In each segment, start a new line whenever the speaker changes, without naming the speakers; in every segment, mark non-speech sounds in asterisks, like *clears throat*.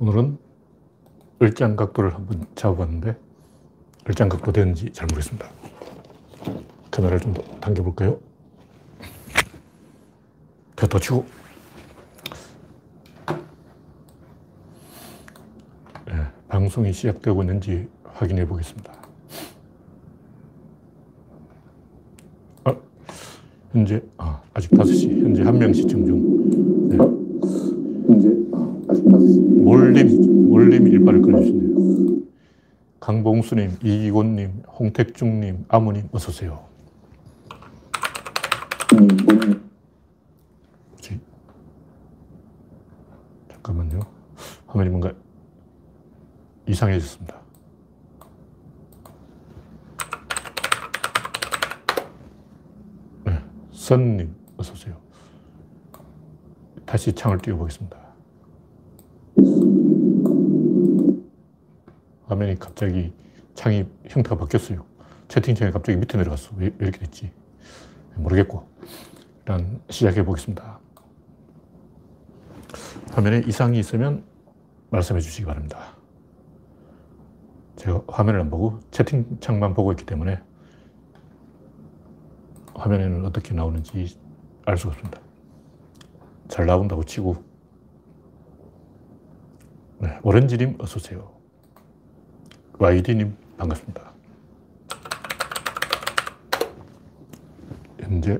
오늘은 을장 각도를 한번 잡아봤는데 을장 각도 되는지 잘 모르겠습니다. 카메라를 좀더 당겨볼까요? 더 치고 네, 방송이 시작되고 있는지 확인해 보겠습니다. 아, 현재 아, 아직 5시 현재 한 명 시청 중 5시 몰림 몰림 일발을 끊어주시네요. 강봉수님, 이기곤님, 홍택중님, 아무님 어서 오세요. 뭐지? 잠깐만요. 화면이 뭔가 이상해졌습니다. 네, 선님 어서 오세요. 다시 창을 띄워보겠습니다. 화면이 갑자기 창이 형태가 바뀌었어요. 채팅창이 갑자기 밑에 내려갔어. 왜, 왜 이렇게 됐지? 모르겠고. 일단 시작해 보겠습니다. 화면에 이상이 있으면 말씀해 주시기 바랍니다. 제가 화면을 안 보고 채팅창만 보고 있기 때문에 화면에는 어떻게 나오는지 알 수가 없습니다. 잘 나온다고 치고 네, 오렌지님 어서오세요. YD님 반갑습니다. 현재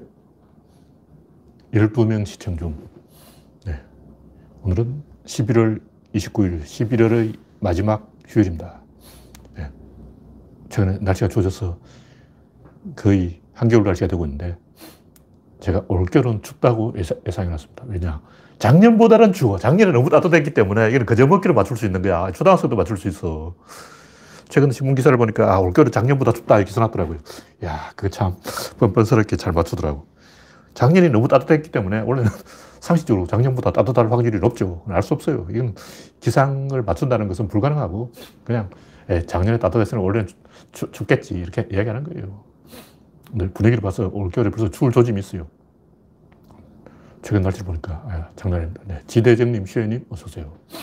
12명 시청 중. 네. 오늘은 11월 29일, 11월의 마지막 휴일입니다. 네. 최근에 날씨가 좋아져서 거의 한겨울 날씨가 되고 있는데 제가 올겨울은 춥다고 예상, 해놨습니다. 왜냐? 작년보다는 추워. 작년에 너무 따뜻했기 때문에 이건 거저먹기로 맞출 수 있는 거야. 초등학생도 맞출 수 있어. 최근 신문 기사를 보니까 아, 올겨울은 작년보다 춥다 이렇게 써놨더라고요. 야, 그거 참 뻔뻔스럽게 잘 맞추더라고. 작년이 너무 따뜻했기 때문에 원래는 *laughs* 상식적으로 작년보다 따뜻할 확률이 높죠. 알 수 없어요. 이건 기상을 맞춘다는 것은 불가능하고 그냥 에, 예, 작년에 따뜻했으면 원래는 추, 춥겠지 이렇게 이야기하는 거예요. 분위기를 봐서 올겨울에 벌써 추울 조짐이 있어요. 최근 날씨를 보니까 아, 장난 아닙니다. 네. 지대정님, 시현님 어서 오세요. 네,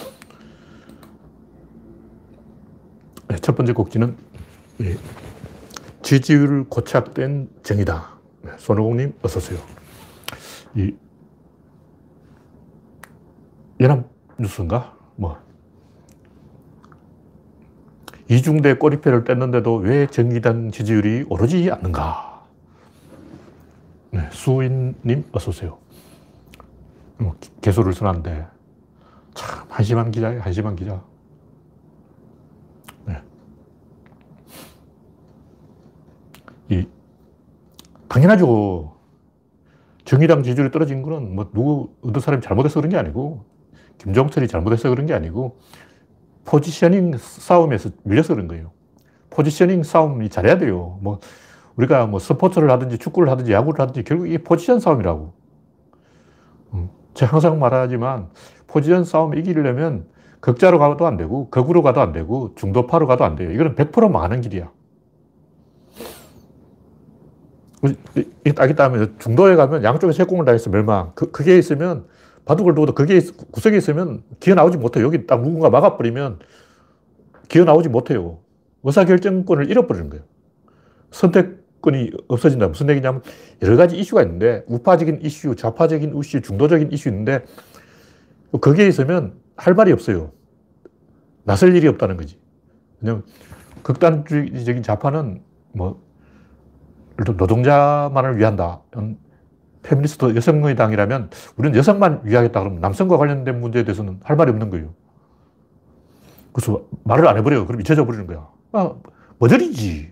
첫 번째 곡지는 예, 지지율 고착된 정의다. 네, 손오공님 어서 오세요. 이 연합 뉴스인가? 뭐 이중대 꼬리표를 뗐는데도 왜 정의당 지지율이 오르지 않는가? 네, 수인님 어서 오세요. 뭐, 개소를 써놨는데 참 한심한 기자예요, 한심한 기자. 이, 당연하죠. 정의당 지지율이 떨어진 거는 뭐 누구, 어떤 사람이 잘못해서 그런 게 아니고, 김종철이 잘못해서 그런 게 아니고, 포지셔닝 싸움에서 밀려서 그런 거예요. 포지셔닝 싸움이 잘해야 돼요. 뭐, 우리가 뭐 스포츠를 하든지 축구를 하든지 야구를 하든지 결국 이게 포지션 싸움이라고. 음, 제가 항상 말하지만 포지션 싸움 이기려면 극자로 가도 안 되고, 극으로 가도 안 되고, 중도파로 가도 안 돼요. 이거는 100% 망하는 길이야. 딱이 따면 중도에 가면 양쪽에 세공을 당해서 멸망. 그, 그게 있으면 바둑을 두고도 그게 구석에 있으면 기어 나오지 못해요. 여기 딱 누군가 막아버리면 기어 나오지 못해요. 의사결정권을 잃어버리는 거예요. 선택권이 없어진다. 무슨 얘기냐면 여러 가지 이슈가 있는데 우파적인 이슈, 좌파적인 이슈, 중도적인 이슈 있는데 거기에 있으면 할 말이 없어요. 나설 일이 없다는 거지. 왜냐면 극단주의적인 좌파는 뭐 노동자만을 위한다. 페미니스트 여성의 당이라면 우리는 여성만 위하겠다 그러면 남성과 관련된 문제에 대해서는 할 말이 없는 거예요. 그래서 말을 안 해버려요. 그럼 잊혀져 버리는 거야. 아, 머저리지.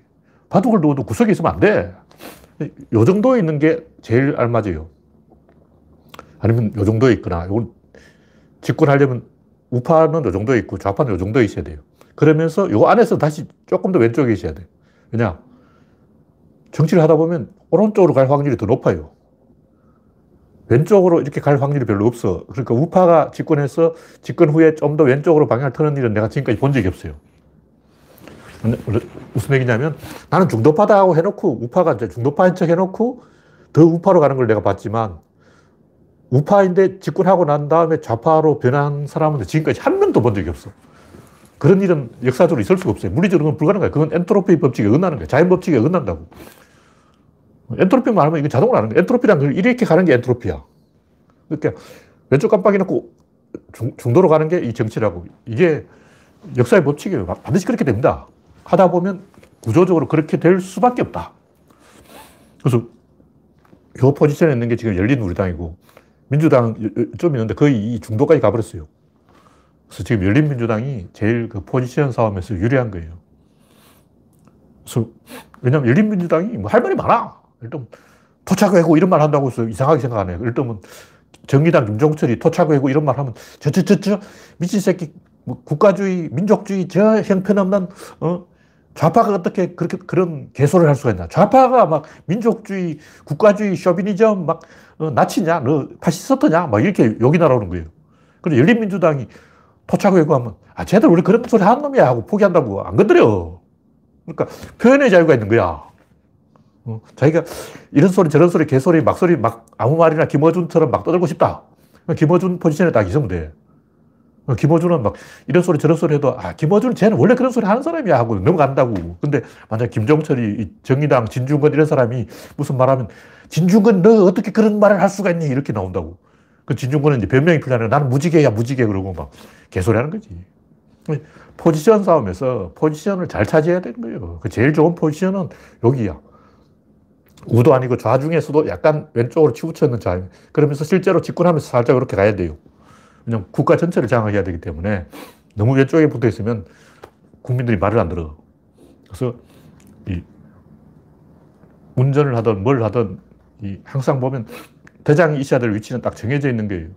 바둑을 두어도 구석에 있으면 안 돼. 요 정도에 있는 게 제일 알맞아요. 아니면 요 정도에 있거나, 이건 집권하려면 우파는 요 정도에 있고 좌파는 요 정도에 있어야 돼요. 그러면서 요 안에서 다시 조금 더 왼쪽에 있어야 돼. 왜냐? 정치를 하다 보면 오른쪽으로 갈 확률이 더 높아요. 왼쪽으로 이렇게 갈 확률이 별로 없어. 그러니까 우파가 집권해서 집권 후에 좀 더 왼쪽으로 방향을 트는 일은 내가 지금까지 본 적이 없어요. 무슨 얘기냐면 나는 중도파다고 해놓고 우파가 이제 중도파인 척 해놓고 더 우파로 가는 걸 내가 봤지만 우파인데 집권하고 난 다음에 좌파로 변한 사람은 지금까지 한 명도 본 적이 없어. 그런 일은 역사적으로 있을 수가 없어요. 물리적으로 불가능해요. 그건 엔트로피 법칙에 어긋나는 거예요. 자연 법칙에 어긋난다고. 엔트로피만 하면 이건 자동으로 하는 거예요. 엔트로피란 걸 이렇게 가는 게 엔트로피야. 그러니까 왼쪽 깜빡이 놓고 중, 도로 가는 게 이 정치라고. 이게 역사의 법칙이에요. 반드시 그렇게 됩니다. 하다 보면 구조적으로 그렇게 될 수밖에 없다. 그래서 이 포지션에 있는 게 지금 열린 우리당이고 민주당 좀 있는데 거의 이 중도까지 가버렸어요. 그래서 지금 열린 민주당이 제일 그 포지션 싸움에서 유리한 거예요. 그래서 왜냐면 열린 민주당이 뭐 할 말이 많아. 일단 토착외고 이런 말 한다고 해서 이상하게 생각 안 해요. 일단 정의당 김종철이 토착외고 이런 말 하면 저, 저, 저, 저, 미친 새끼, 뭐 국가주의, 민족주의, 저 형편없는, 어, 좌파가 어떻게 그렇게 그런 개소를 할 수가 있나? 좌파가 막 민족주의, 국가주의, 쇼비니즘 막 어, 나치냐? 너 파시스트냐? 막 이렇게 욕이 날아오는 거예요. 그런데 열린민주당이 토착외고 하면 아, 쟤들 우리 그런 소리 하는 놈이야 하고 포기한다고 안 건드려. 그러니까 표현의 자유가 있는 거야. 어, 자기가 이런 소리 저런 소리 개소리 막소리 막 아무 말이나 김어준처럼 막 떠들고 싶다. 김어준 포지션에 딱 있으면 돼. 어, 김어준은 막 이런 소리 저런 소리 해도 아 김어준 쟤는 원래 그런 소리 하는 사람이야 하고 넘어간다고. 근데 만약 김정철이 정의당 진중권 이런 사람이 무슨 말하면 진중권 너 어떻게 그런 말을 할 수가 있니 이렇게 나온다고. 그 진중권은 이제 변명이 필요하는 나는 무지개야 무지개 그러고 막 개소리 하는 거지. 포지션 싸움에서 포지션을 잘 차지해야 되는 거예요. 그 제일 좋은 포지션은 여기야. 우도 아니고 좌중에서도 약간 왼쪽으로 치우쳐 있는 좌. 그러면서 실제로 집권하면서 살짝 그렇게 가야 돼요. 왜냐면 국가 전체를 장악해야 되기 때문에 너무 왼쪽에 붙어 있으면 국민들이 말을 안 들어. 그래서 이 운전을 하든 뭘 하든 이 항상 보면 대장이 있어야 될 위치는 딱 정해져 있는 거예요.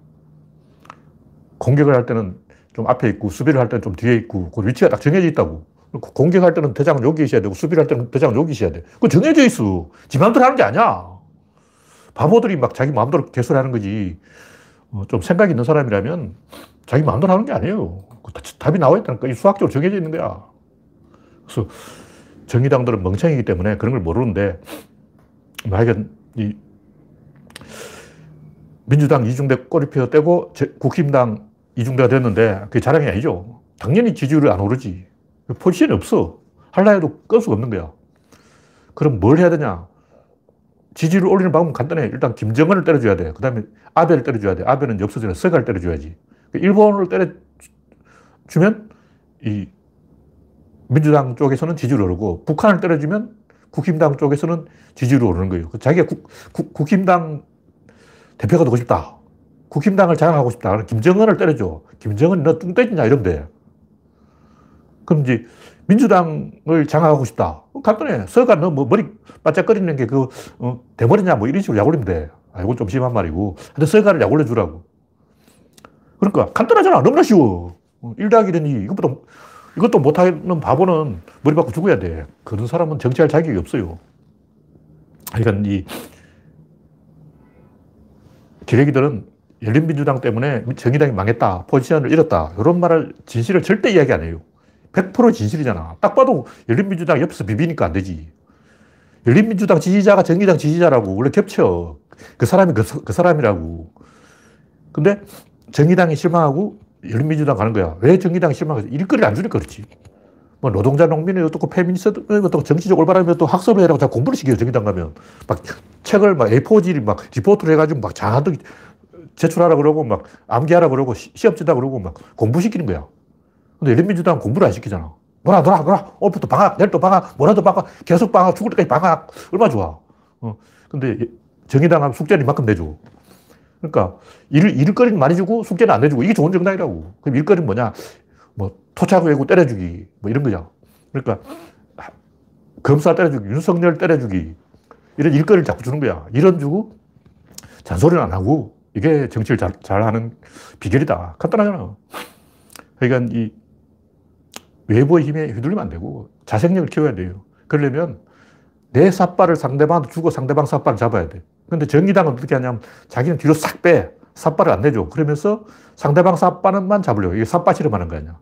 공격을 할 때는 좀 앞에 있고 수비를 할 때는 좀 뒤에 있고 그 위치가 딱 정해져 있다고. 공격할 때는 대장은 여기 있어야 되고 수비를 할 때는 대장은 여기 있어야 돼. 그거 정해져 있어. 지 마음대로 하는 게 아니야. 바보들이 막 자기 마음대로 개소리하는 거지. 어, 좀 생각 있는 사람이라면 자기 마음대로 하는 게 아니에요. 그 답이 나와 있다니까. 수학적으로 정해져 있는 거야. 그래서 정의당들은 멍청이기 때문에 그런 걸 모르는데, 하여간, 이, 민주당 이중대 꼬리표 떼고 국힘당 이중대가 됐는데 그게 자랑이 아니죠. 당연히 지지율이 안 오르지. 포지션이 없어. 할라 해도 끌 수가 없는 거야. 그럼 뭘 해야 되냐? 지지율 올리는 방법은 간단해. 일단 김정은을 때려줘야 돼. 그 다음에 아베를 때려줘야 돼. 아베는 없어지는 서가를 때려줘야지. 일본을 때려주면 이 민주당 쪽에서는 지지율 오르고 북한을 때려주면 국힘당 쪽에서는 지지율이 오르는 거예요. 자기가 국, 국, 국힘당 대표가 되고 싶다. 국힘당을 장악하고 싶다. 김정은을 때려줘. 김정은 너 뚱떼지냐 이러면 돼. 그럼 이제 민주당을 장악하고 싶다. 간단해. 서가 너뭐 머리 바짝거리는 게 그, 어, 대머리냐 뭐 이런 식으로 약 올리면 돼. 아, 이건 좀 심한 말이고. 근데 서가를 약 올려 주라고. 그러니까 간단하잖아. 너무나 쉬워. 1 더하기 1이 이것보다, 이것도 못하는 바보는 머리 받고 죽어야 돼. 그런 사람은 정치할 자격이 없어요. 그러니까 이 기레기들은 열린민주당 때문에 정의당이 망했다. 포지션을 잃었다. 이런 말을 진실을 절대 이야기 안 해요. 100% 진실이잖아. 딱 봐도 열린민주당 옆에서 비비니까 안 되지. 열린민주당 지지자가 정의당 지지자라고 원래 겹쳐. 그 사람이 그, 그 사람이라고. 근데 정의당이 실망하고 열린민주당 가는 거야. 왜 정의당이 실망하지? 일거리를 안 주니까 그렇지. 뭐 노동자 농민이 어떻고 페미니스트 어떻고 정치적 올바르면 또 학습을 해라고 자 공부를 시켜요 정의당 가면 막 책을 막 A4지를 막 리포트를 해가지고 막 장하도 제출하라 그러고 막 암기하라 그러고 시험 친다 그러고 막 공부시키는 거야. 근데 열린민주당은 공부를 안 시키잖아. 놀아, 놀아, 놀아. 오늘부터 방학, 내일도 방학, 뭐라도 방학, 계속 방학, 죽을 때까지 방학. 얼마나 좋아. 어. 근데 정의당 하면 숙제는 이만큼 내줘. 그러니까 일, 일거리는 많이 주고 숙제는 안 내주고 이게 좋은 정당이라고. 그럼 일거리는 뭐냐? 뭐 토착 외고 때려주기 뭐 이런 거죠. 그러니까 검사 때려주기, 윤석열 때려주기 이런 일거리를 자꾸 주는 거야. 이런 주고 잔소리는 안 하고 이게 정치를 잘, 잘하는 비결이다. 간단하잖아. 그러니까 이 외부의 힘에 휘둘리면 안 되고 자생력을 키워야 돼요. 그러려면 내 삿발을 상대방한테 주고 상대방 삿발을 잡아야 돼. 근데 정의당은 어떻게 하냐면 자기는 뒤로 싹 빼. 삿발을 안 내줘. 그러면서 상대방 삿발만 잡으려고. 이게 삿발 실험하는 거 아니야.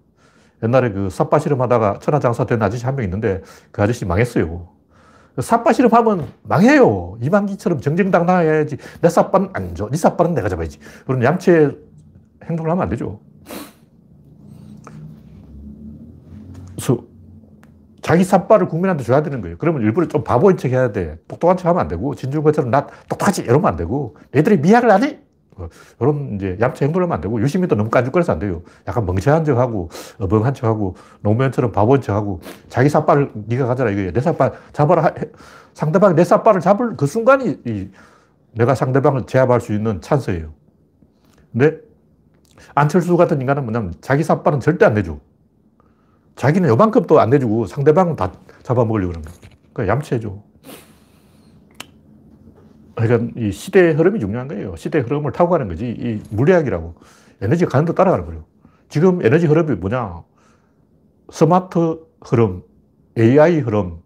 옛날에 그 삿발 실험하다가 천하장사 된 아저씨 한 명 있는데 그 아저씨 망했어요. 삿바 실험하면 망해요. 이만기처럼 정정당당해야지. 내 삿바는 안 줘. 네 삿바는 내가 잡아야지. 그런 얌체 행동을 하면 안 되죠. 그래서 자기 삿바를 국민한테 줘야 되는 거예요. 그러면 일부러 좀 바보인 척 해야 돼. 똑똑한 척 하면 안 되고, 진중 것처럼 나 똑똑하지 이러면 안 되고, 얘들이 미학을 하지? 이런 이제 얌체 행동을 하면 안 되고, 유시민도 너무 깐죽거려서 안 돼요. 약간 멍청한 척 하고, 어벙한 척 하고, 노무현처럼 바보인 척 하고, 자기 삿바를 네가 가져라 이거예요. 내 삿바 잡아라. 상대방이 내 삿바를 잡을 그 순간이 이 내가 상대방을 제압할 수 있는 찬스예요. 근데 안철수 같은 인간은 뭐냐면 자기 삿발은 절대 안 내줘. 자기는 요만큼도 안 내주고 상대방은 다 잡아먹으려고 그러는 거야. 그러니까 얌체죠. 그러니까 이 시대의 흐름이 중요한 거예요. 시대의 흐름을 타고 가는 거지. 이 물리학이라고. 에너지가 가는 데 따라가는 거예요. 지금 에너지 흐름이 뭐냐. 스마트 흐름, AI 흐름,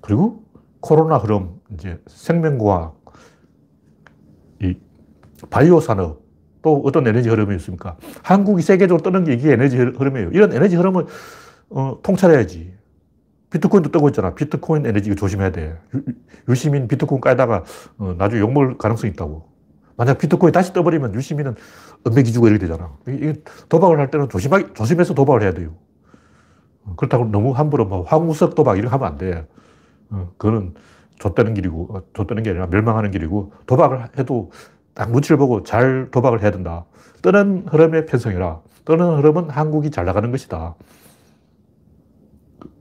그리고 코로나 흐름, 이제 생명과학, 이 바이오 산업, 또 어떤 에너지 흐름이 있습니까? 한국이 세계적으로 뜨는 게 이게 에너지 흐름이에요. 이런 에너지 흐름을 어, 통찰해야지. 비트코인도 뜨고 있잖아. 비트코인 에너지 조심해야 돼. 유, 시민 비트코인 까다가 어, 나중에 욕먹을 가능성이 있다고. 만약 비트코인 다시 떠버리면 유시민은 은백이 주고 이렇게 되잖아. 이게 도박을 할 때는 조심하게, 조심해서 도박을 해야 돼요. 그렇다고 너무 함부로 뭐 황우석 도박 이렇게 하면 안 돼. 어, 그거는 좆되는 길이고, 좆되는 게 아니라 멸망하는 길이고, 도박을 해도 딱 눈치를 보고 잘 도박을 해야 된다. 뜨는 흐름에 편성해라. 뜨는 흐름은 한국이 잘 나가는 것이다.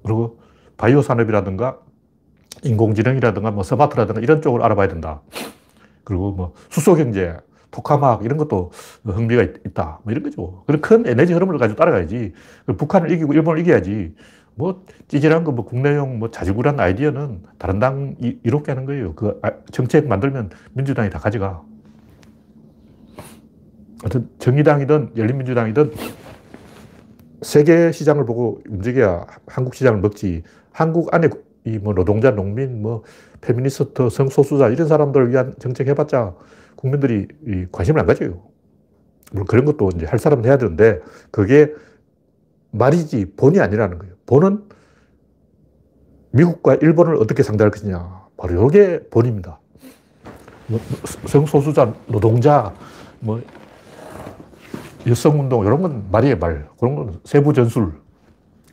그리고 바이오 산업이라든가 인공지능이라든가 뭐 스마트라든가 이런 쪽을 알아봐야 된다. 그리고 뭐 수소 경제, 토카막 이런 것도 흥미가 있 다. 뭐 이런 거죠. 그런 큰 에너지 흐름을 가지고 따라가야지. 북한을 이기고 일본을 이겨야지. 뭐 찌질한 거 뭐 국내용 뭐 자지구란 아이디어는 다른 당 이롭게 하는 거예요. 그 아, 정책 만들면 민주당이 다 가져가. 하여튼 정의당이든 열린민주당이든 세계 시장을 보고 움직여야 한국 시장을 먹지. 한국 안에 이 뭐 노동자, 농민, 뭐 페미니스트, 성소수자 이런 사람들을 위한 정책 해봤자 국민들이 관심을 안 가져요. 물론 그런 것도 이제 할 사람은 해야 되는데 그게 말이지 본이 아니라는 거예요. 본은 미국과 일본을 어떻게 상대할 것이냐. 바로 이게 본입니다. 뭐 성소수자, 노동자, 뭐 여성운동, 이런 건 말이에요, 말. 그런 건 세부 전술.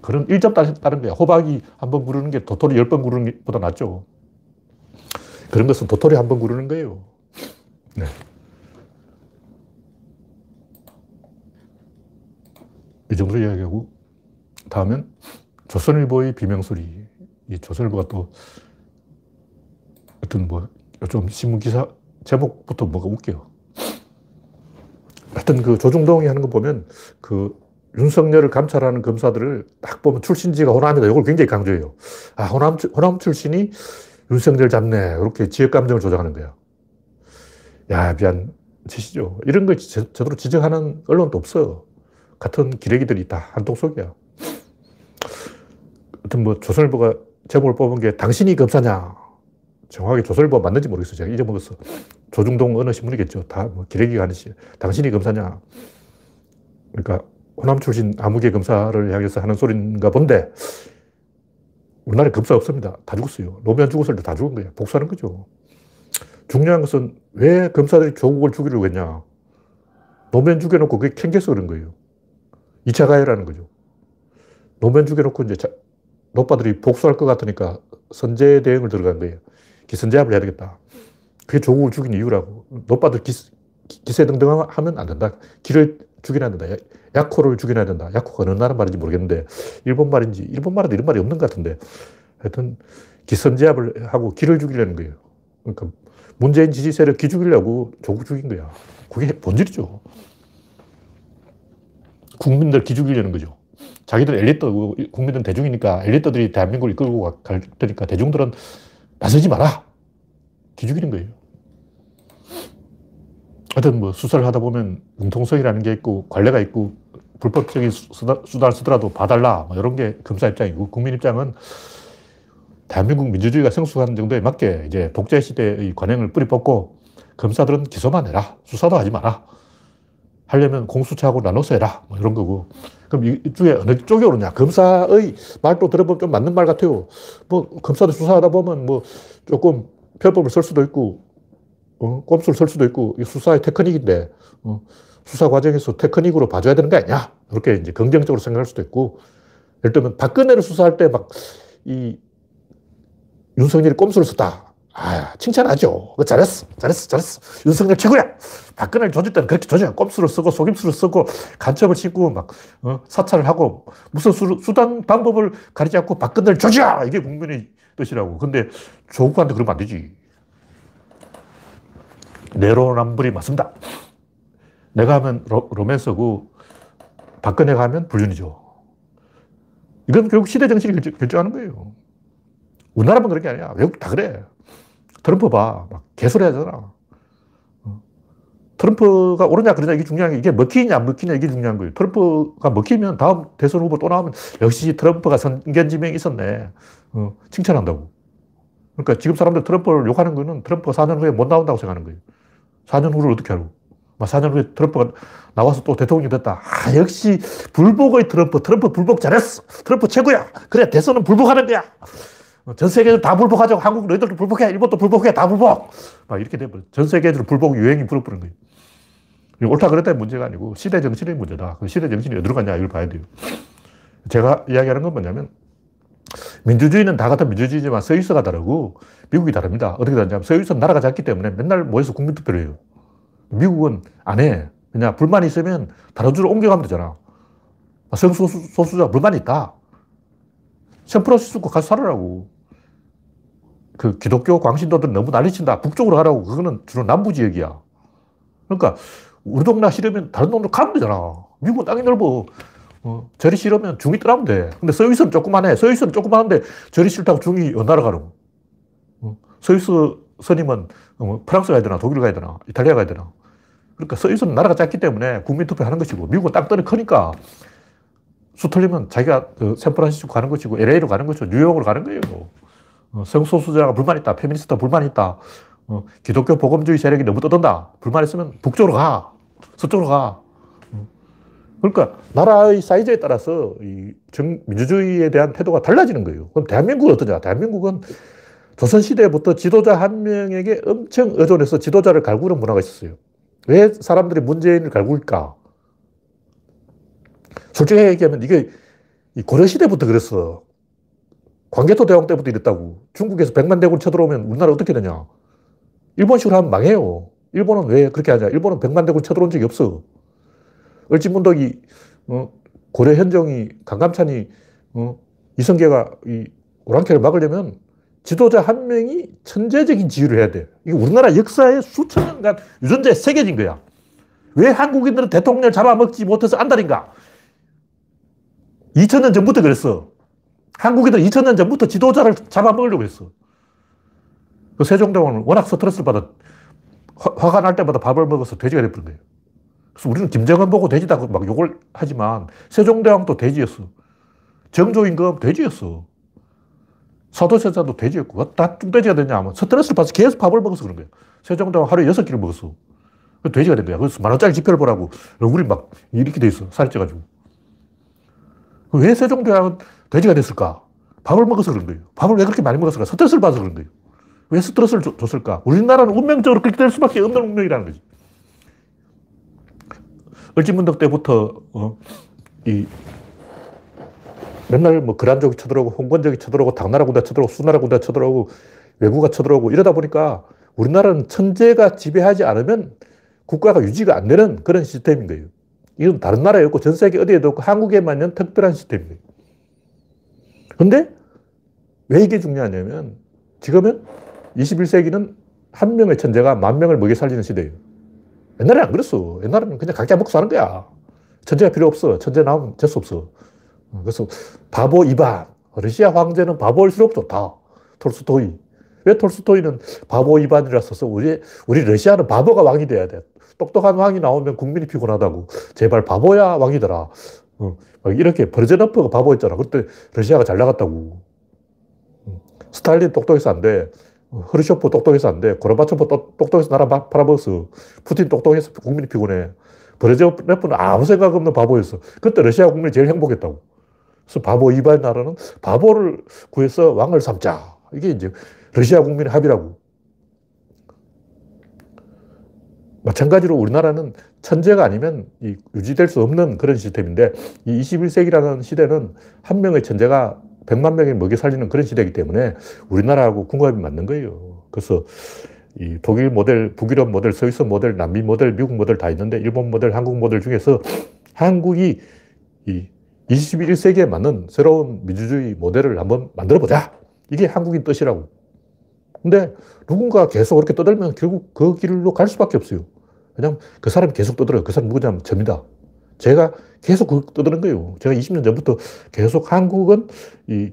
그런 일점 따른 거야. 호박이 한 번 구르는 게 도토리 열 번 구르는 것보다 낫죠. 그런 것은 도토리 한 번 구르는 거예요. 네. 이 정도 이야기하고, 다음엔 조선일보의 비명소리. 이 조선일보가 또 어떤 뭐, 좀 신문기사 제목부터 뭐가 웃겨요. 하여튼 그 조중동이 하는 거 보면 그 윤석열을 감찰하는 검사들을 딱 보면 출신지가 호남이다. 이걸 굉장히 강조해요. 아, 호남, 호남 출신이 윤석열 잡네. 이렇게 지역 감정을 조장하는 거야. 야, 미안. 짓이죠. 이런 걸 제, 제대로 지적하는 언론도 없어. 같은 기레기들이 다 한통 속이야. 하여튼 뭐 조선일보가 제목을 뽑은 게 당신이 검사냐. 정확하게 조선일보 맞는지 모르겠어. 제가 잊어먹었어. 조중동 어느 신문이겠죠. 다 뭐 기레기가 하는 시. 당신이 검사냐. 그러니까 호남 출신 아무개 검사를 향해서 하는 소리인가 본데 우리나라에 검사 없습니다. 다 죽었어요. 노무현 죽었을 때 다 죽은 거예요. 복수하는 거죠. 중요한 것은 왜 검사들이 조국을 죽이려고 했냐. 노무현 죽여놓고 그게 캥겨서 그런 거예요. 2차 가해라는 거죠. 노무현 죽여놓고 이제 자, 노빠들이 복수할 것 같으니까 선제 대응을 들어간 거예요. 기선제압을 해야 되겠다. 그게 조국을 죽인 이유라고. 노빠들 기, 기세등등 하면 안 된다. 길을 죽여야 된다. 약호를 죽여야 된다. 약호가 어느 나라 말인지 모르겠는데, 일본 말인지, 일본 말에도 이런 말이 없는 것 같은데, 하여튼, 기선제압을 하고 기를 죽이려는 거예요. 그러니까, 문재인 지지 세력 기 죽이려고 조국 죽인 거야. 그게 본질이죠. 국민들 기 죽이려는 거죠. 자기들 엘리트, 국민들은 대중이니까 엘리트들이 대한민국을 이끌고 갈 테니까 대중들은 나서지 마라. 기 죽이는 거예요. 하여튼 뭐 수사를 하다 보면 융통성이라는 게 있고 관례가 있고 불법적인 수단, 수단을 쓰더라도 봐달라 뭐 이런 게 검사 입장이고 국민 입장은 대한민국 민주주의가 성숙한 정도에 맞게 이제 독재 시대의 관행을 뿌리 뽑고 검사들은 기소만 해라 수사도 하지 마라 하려면 공수처하고 나눠서 해라. 뭐 이런 거고. 그럼 이쪽에 어느 쪽이 오느냐. 검사의 말도 들어보면 좀 맞는 말 같아요. 뭐, 검사도 수사하다 보면 뭐 조금 편법을 쓸 수도 있고, 어, 꼼수를 쓸 수도 있고, 수사의 테크닉인데, 어, 수사 과정에서 테크닉으로 봐줘야 되는 거 아니야? 이렇게 이제 긍정적으로 생각할 수도 있고, 예를 들면 박근혜를 수사할 때 막, 이, 윤석열이 꼼수를 썼다. 아, 칭찬하죠. 그 잘했어. 잘했어. 잘했어. 윤석열 최고야. 박근혜를 조질 때는 그렇게 조져야 꼼수를 쓰고 속임수를 쓰고 간첩을 치고 막 어, 사찰을 하고 무슨 수, 수단 방법을 가리지 않고 박근혜를 조져! 이게 국민의 뜻이라고. 근데 조국한테 그러면 안 되지. 내로남불이 맞습니다. 내가 하면 로, 로맨스고 박근혜가 하면 불륜이죠. 이건 결국 시대 정신이 결정하는 거예요. 우리나라만 그런 게 아니야. 외국 다 그래. 트럼프 봐. 막 개소리 하잖아. 어. 트럼프가 옳으냐 그러냐 이게 중요한 게 이게 먹히냐 안 먹히냐 이게 중요한 거예요. 트럼프가 먹히면 다음 대선 후보 또 나오면 역시 트럼프가 선견지명이 있었네. 어, 칭찬한다고. 그러니까 지금 사람들 트럼프를 욕하는 거는 트럼프가 4년 후에 못 나온다고 생각하는 거예요. 4년 후를 어떻게 하고. 4년 후에 트럼프가 나와서 또 대통령이 됐다. 아, 역시 불복의 트럼프. 트럼프 불복 잘했어. 트럼프 최고야. 그래, 대선은 불복하는 거야. 어, 전 세계를 다 불복하자고 한국 너희들도 불복해. 일본도 불복해. 다 불복. 막 이렇게 돼버려. 전 세계적으로 불복 유행이 불어버린 거예요. 옳다 그랬다의 문제가 아니고 시대 정신의 문제다. 그 시대 정신이 어디로 갔냐 이걸 봐야 돼요. 제가 이야기하는 건 뭐냐면 민주주의는 다 같은 민주주의지만 서유서가 다르고 미국이 다릅니다. 어떻게 다르냐면 서유서는 나라가 작기 때문에 맨날 모여서 국민투표를 해요. 미국은 안 해. 그냥 불만이 있으면 다른 주로 옮겨가면 되잖아. 성소수자 불만이 있다. 샌프란시스코 가서 살아라고. 그 기독교 광신도들 너무 난리친다. 북쪽으로 가라고. 그거는 주로 남부 지역이야. 그러니까 우리 동네 싫으면 다른 동네로 가면 되잖아. 미국은 땅이 넓어. 어, 절이 싫으면 중이 떠나면 돼. 근데 스위스는 조그만해. 스위스는 조그만한데 절이 싫다고 중이 어느 나라 가라고. 어, 스위스 스님은 어, 프랑스 가야 되나 독일 가야 되나 이탈리아 가야 되나. 그러니까 스위스는 나라가 작기 때문에 국민투표 하는 것이고 미국은 땅덩이 크니까 수 틀리면 자기가 그 샌프란시스코 가는 것이고 LA로 가는 것이고 뉴욕으로 가는 거예요. 어, 성소수자가 불만 있다. 페미니스트 불만 있다. 어, 기독교 복음주의 세력이 너무 떠든다. 불만 있으면 북쪽으로 가. 서쪽으로 가. 어. 그러니까 나라의 사이즈에 따라서 이 정, 민주주의에 대한 태도가 달라지는 거예요. 그럼 대한민국은 어떠냐? 대한민국은 조선시대부터 지도자 한 명에게 엄청 의존해서 지도자를 갈구는 문화가 있었어요. 왜 사람들이 문재인을 갈구일까? 솔직히 얘기하면 이게 고려시대부터 그랬어. 광개토 대왕 때부터 이랬다고. 중국에서 백만 대군 쳐들어오면 우리나라 어떻게 되냐. 일본식으로 하면 망해요. 일본은 왜 그렇게 하냐. 일본은 백만 대군 쳐들어온 적이 없어. 을지문덕이, 어, 고려 현정이, 강감찬이, 어, 이성계가 이 오랑캐를 막으려면 지도자 한 명이 천재적인 지휘를 해야 돼. 이게 우리나라 역사의 수천 년간 유전자에 새겨진 거야. 왜 한국인들은 대통령을 잡아먹지 못해서 안달인가? 2000년 전부터 그랬어. 한국인들 2000년 전부터 지도자를 잡아먹으려고 했어. 그 세종대왕은 워낙 스트레스를 받아 화, 가날 때마다 밥을 먹어서 돼지가 돼버린 거예요. 그래서 우리는 김정은 보고 돼지다 막 욕을 하지만 세종대왕도 돼지였어. 정조임금 돼지였어. 사도세자도 돼지였고 다 뚱돼지가 됐냐 하면 스트레스를 받아서 계속 밥을 먹어서 그런 거예요. 세종대왕 하루에 여섯 끼를 먹었어. 돼지가 된 거야. 그래서 만 원짜리 지표를 보라고 얼굴이 막 이렇게 돼 있어. 살이 쪄가지고. 왜 세종대왕은 돼지가 됐을까? 밥을 먹어서 그런 거예요. 밥을 왜 그렇게 많이 먹었을까? 스트레스를 받아서 그런 거예요. 왜 스트레스를 줬을까? 우리나라는 운명적으로 그렇게 될 수밖에 없는 운명이라는 거지. 을지문덕 때부터, 어, 이, 맨날 뭐 거란족이 쳐들어오고, 홍건적이 쳐들어오고, 당나라 군대 쳐들어오고, 수나라 군대 쳐들어오고, 외국가 쳐들어오고, 이러다 보니까 우리나라는 천재가 지배하지 않으면 국가가 유지가 안 되는 그런 시스템인 거예요. 이건 다른 나라에 없고 전 세계 어디에도 없고 한국에만 있는 특별한 시스템이에요. 근데 왜 이게 중요하냐면 지금은 21세기는 한 명의 천재가 만 명을 먹여 살리는 시대예요. 옛날에 안 그랬어. 옛날에는 그냥 각자 먹고 사는 거야. 천재가 필요 없어. 천재 나오면 재수 없어. 그래서 바보 이반. 러시아 황제는 바보일수록 좋다. 톨스토이. 왜 톨스토이는 바보 이반이라 써서 우리, 우리 러시아는 바보가 왕이 돼야 돼. 똑똑한 왕이 나오면 국민이 피곤하다고. 제발 바보야 왕이더라. 어, 이렇게 브레즈네프가 바보였잖아. 그때 러시아가 잘 나갔다고. 음, 스탈린 똑똑해서 안 돼. 흐루쇼프 똑똑해서 안 돼. 고르바초프 똑똑해서 나라 팔아먹었어. 푸틴 똑똑해서 국민이 피곤해. 브레즈네프는 아무 생각 없는 바보였어. 그때 러시아 국민이 제일 행복했다고. 그래서 바보 이반 나라는 바보를 구해서 왕을 삼자. 이게 이제 러시아 국민의 합의라고. 마찬가지로 우리나라는 천재가 아니면 유지될 수 없는 그런 시스템인데 이 21세기라는 시대는 한 명의 천재가 100만 명이 먹여 살리는 그런 시대이기 때문에 우리나라하고 궁합이 맞는 거예요. 그래서 이 독일 모델, 북유럽 모델, 스위스 모델, 남미 모델, 미국 모델 다 있는데 일본 모델, 한국 모델 중에서 한국이 이 21세기에 맞는 새로운 민주주의 모델을 한번 만들어 보자. 이게 한국인 뜻이라고. 근데 누군가 계속 그렇게 떠들면 결국 그 길로 갈 수밖에 없어요. 왜냐면 그 사람이 계속 떠들어요. 그 사람 누구냐면 접니다. 제가 계속 그 떠드는 거예요. 제가 20년 전부터 계속 한국은 이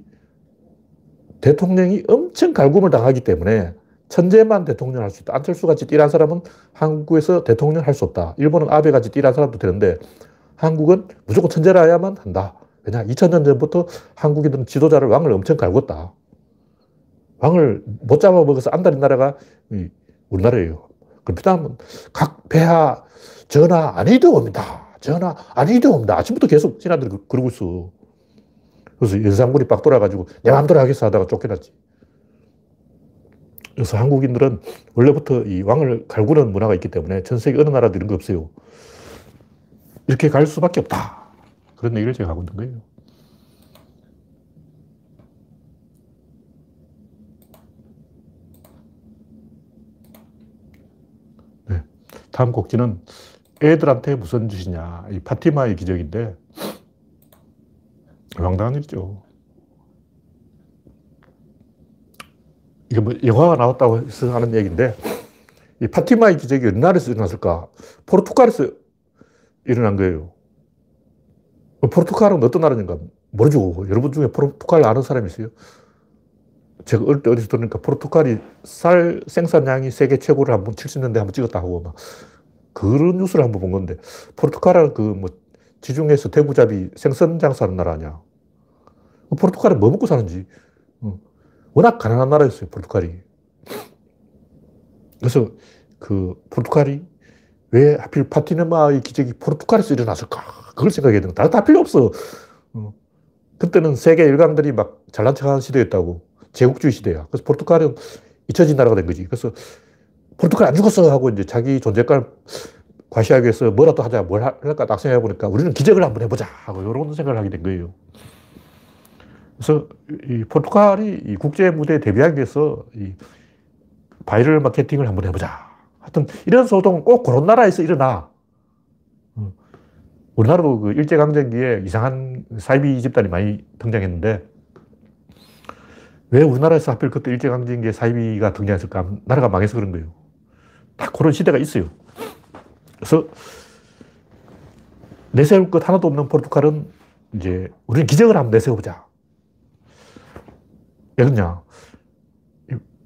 대통령이 엄청 갈굼을 당하기 때문에 천재만 대통령 할 수 있다. 안철수 같이 띠란 사람은 한국에서 대통령 할 수 없다. 일본은 아베 같이 띠란 사람도 되는데 한국은 무조건 천재라야만 한다. 왜냐? 2000년 전부터 한국인들은 지도자를 왕을 엄청 갈궜다. 왕을 못 잡아먹어서 안달인 나라가 우리나라예요. 그다음 각 폐하 전하 아니도 옵니다. 전하 아니도 옵니다. 아침부터 계속 신하들이 그, 그러고 있어. 그래서 연산군이 빡 돌아가지고 내 마음대로 하겠어 하다가 쫓겨났지. 그래서 한국인들은 원래부터 이 왕을 갈구는 문화가 있기 때문에 전 세계 어느 나라도 이런 거 없어요. 이렇게 갈 수밖에 없다. 그런 얘기를 제가 하고 있는 거예요. 네. 다음 곡지는 애들한테 무슨 짓이냐. 이 파티마의 기적인데, 황당한 일이죠. 이게 뭐 영화가 나왔다고 해서 하는 얘기인데, 이 파티마의 기적이 어느 나라에서 일어났을까? 포르투갈에서 일어난 거예요. 포르투갈은 어떤 나라인가 모르죠. 여러분 중에 포르투갈 아는 사람 있어요? 제가 어릴 때 어디서 들으니까 포르투갈이 쌀 생산량이 세계 최고를 한번 70년대 한번 찍었다 하고 막 그런 뉴스를 한번 본 건데 포르투갈은 그 뭐 지중해에서 대구잡이 생선 장사하는 나라 아니야. 포르투갈은 뭐 먹고 사는지. 워낙 가난한 나라였어요, 포르투갈이. 그래서 그 포르투갈이 왜 하필 파티네마의 기적이 포르투갈에서 일어났을까? 그걸 생각해야 되는 다, 다 필요 없어. 어. 그때는 세계 일강들이 막 잘난 척하는 시대였다고. 제국주의 시대야. 그래서 포르투갈은 잊혀진 나라가 된 거지. 그래서 포르투갈 안 죽었어 하고 이제 자기 존재감을 과시하기 위해서 뭐라도 하자, 뭘 할까 딱 생각해 보니까 우리는 기적을 한번 해보자 하고 이런 생각을 하게 된 거예요. 그래서 이 포르투갈이 이 국제 무대에 데뷔하기 위해서 이 바이럴 마케팅을 한번 해보자. 하여튼 이런 소동은 꼭 그런 나라에서 일어나. 어. 우리나라도 그 일제강점기에 이상한 사이비 집단이 많이 등장했는데 왜 우리나라에서 하필 그때 일제강점기에 사이비가 등장했을까? 나라가 망해서 그런 거예요. 딱 그런 시대가 있어요. 그래서 내세울 것 하나도 없는 포르투갈은 이제 우리는 기적을 한번 내세워보자. 왜그냐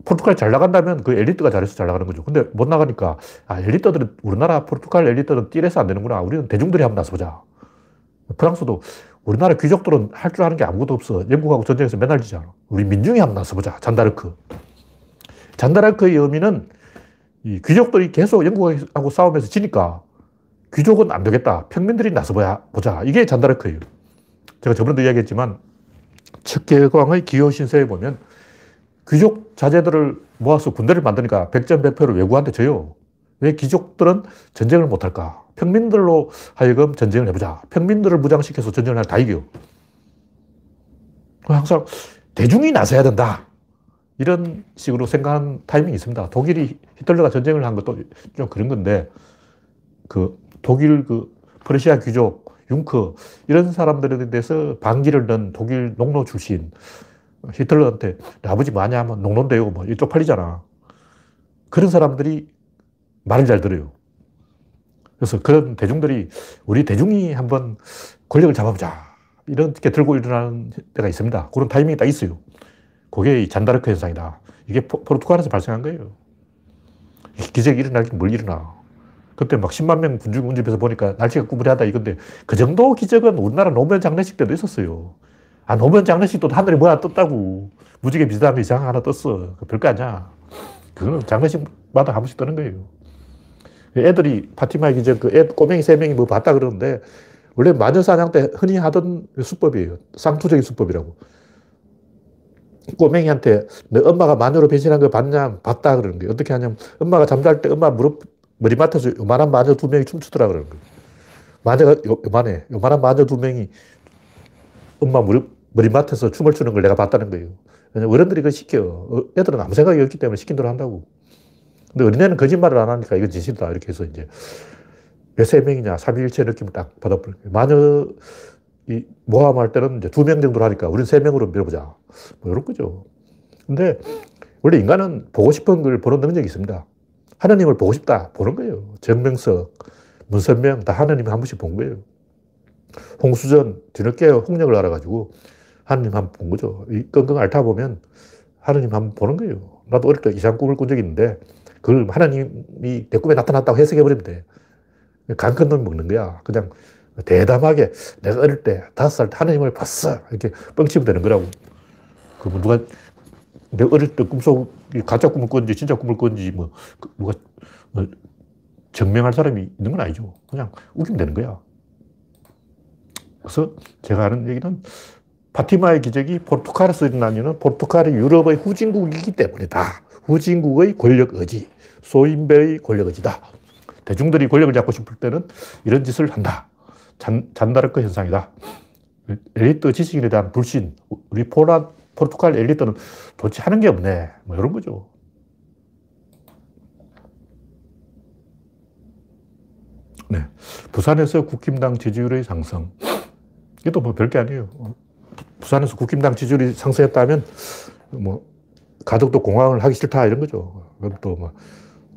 포르투갈이 잘 나간다면 그 엘리트가 잘해서 잘 나가는 거죠. 근데 못 나가니까, 아, 엘리트들은, 우리나라 포르투갈 엘리트들은 띠에서 안 되는구나. 우리는 대중들이 한번 나서보자. 프랑스도 우리나라 귀족들은 할 줄 아는 게 아무것도 없어. 영국하고 전쟁에서 맨날 지잖아. 우리 민중이 한번 나서보자. 잔다르크. 잔다르크의 의미는 이 귀족들이 계속 영국하고 싸우면서 지니까 귀족은 안 되겠다. 평민들이 나서보자. 이게 잔다르크예요. 제가 저번에도 이야기했지만 척계광의 기호 신세에 보면 귀족 자제들을 모아서 군대를 만드니까 백전백패로 외국한테 져요. 왜 귀족들은 전쟁을 못할까? 평민들로 하여금 전쟁을 해보자. 평민들을 무장시켜서 전쟁을 하다 이겨. 항상 대중이 나서야 된다. 이런 식으로 생각한 타이밍이 있습니다. 독일이 히틀러가 전쟁을 한 것도 좀 그런 건데, 그 독일 그 퍼시아 귀족, 융커, 이런 사람들에 대해서 반기를 넣은 독일 농노 출신, 히틀러한테 아버지 뭐냐 하면 농론대요. 뭐 이쪽 팔리잖아. 그런 사람들이 말을 잘 들어요. 그래서 그런 대중들이 우리 대중이 한번 권력을 잡아보자. 이렇게 들고 일어나는 때가 있습니다. 그런 타이밍이 딱 있어요. 그게 잔다르크 현상이다. 이게 포르투갈에서 발생한 거예요. 기적이 일어나긴 뭘 일어나. 그때 막 10만 명 군중 운집에서 보니까 날씨가 꾸물하다 이건데 그 정도 기적은 우리나라 노무현 장례식 때도 있었어요. 아, 노무현 장례식도 하늘에 뭐야 떴다고. 무지개 비슷한 이상 하나 떴어. 별거 아니야. 그거는 장례식마다 한 번씩 뜨는 거예요. 애들이 파티마 전그 애, 꼬맹이 세 명이 뭐 봤다 그러는데 원래 마녀 사냥 때 흔히 하던 수법이에요. 쌍투적인 수법이라고. 꼬맹이한테 너 엄마가 마녀로 변신한 거 봤냐? 봤다 그러는 거예요. 어떻게 하냐면 엄마가 잠잘 때 엄마 무릎, 머리맡에서 요만한 마녀 두 명이 춤추더라 그러는 거예요. 마녀가 요, 요만해. 요만한 마녀 두 명이 엄마 무릎, 머리맡에서 춤을 추는 걸 내가 봤다는 거예요. 어른들이 그걸 시켜. 어, 애들은 아무 생각이 없기 때문에 시킨 대로 한다고. 근데 어린애는 거짓말을 안 하니까 이건 진실이다. 이렇게 해서 이제 왜 세 명이냐. 삼위일체 느낌을 딱 받아버린 거예요. 마녀 이 모함할 때는 이제 두 명 정도로 하니까 우리는 세 명으로 밀어보자. 뭐 이런 거죠. 근데 원래 인간은 보고 싶은 걸 보는 능력이 있습니다. 하나님을 보고 싶다. 보는 거예요. 정명석, 문선명 다 하나님이 한 번씩 본 거예요. 홍수전 뒤늦게 홍역을 알아가지고 하나님 한 번 본 거죠. 이 끙끙 앓다 보면 하나님 한 번 보는 거예요. 나도 어릴 때 이상 꿈을 꾼 적이 있는데 그걸 하나님이 내 꿈에 나타났다고 해석해버리면 돼. 간큰 놈 먹는 거야. 그냥 대담하게 내가 어릴 때 다섯 살 때 하나님을 봤어. 이렇게 뻥치면 되는 거라고. 그 뭐 누가 내 어릴 때 꿈속 가짜 꿈을 꿨는지 진짜 꿈을 꿨는지 뭐그 누가 뭐 증명할 사람이 있는 건 아니죠. 그냥 웃기면 되는 거야. 그래서 제가 하는 얘기는 파티마의 기적이 포르투갈에서 이유는 포르투갈이 유럽의 후진국이기 때문이다. 후진국의 권력 의지, 소인배의 권력 의지다. 대중들이 권력을 잡고 싶을 때는 이런 짓을 한다. 잔, 잔다르크 현상이다. 엘리트 지식인에 대한 불신, 우리 포란, 포르투갈 엘리트는 도대체 하는 게 없네. 뭐 이런 거죠. 네. 부산에서 국힘당 지지율의 상승. 이것도 뭐 별게 아니에요. 부산에서 국힘당 지지율이 상승했다면 뭐 가덕도 공항을 하기 싫다 이런 거죠. 그럼 또뭐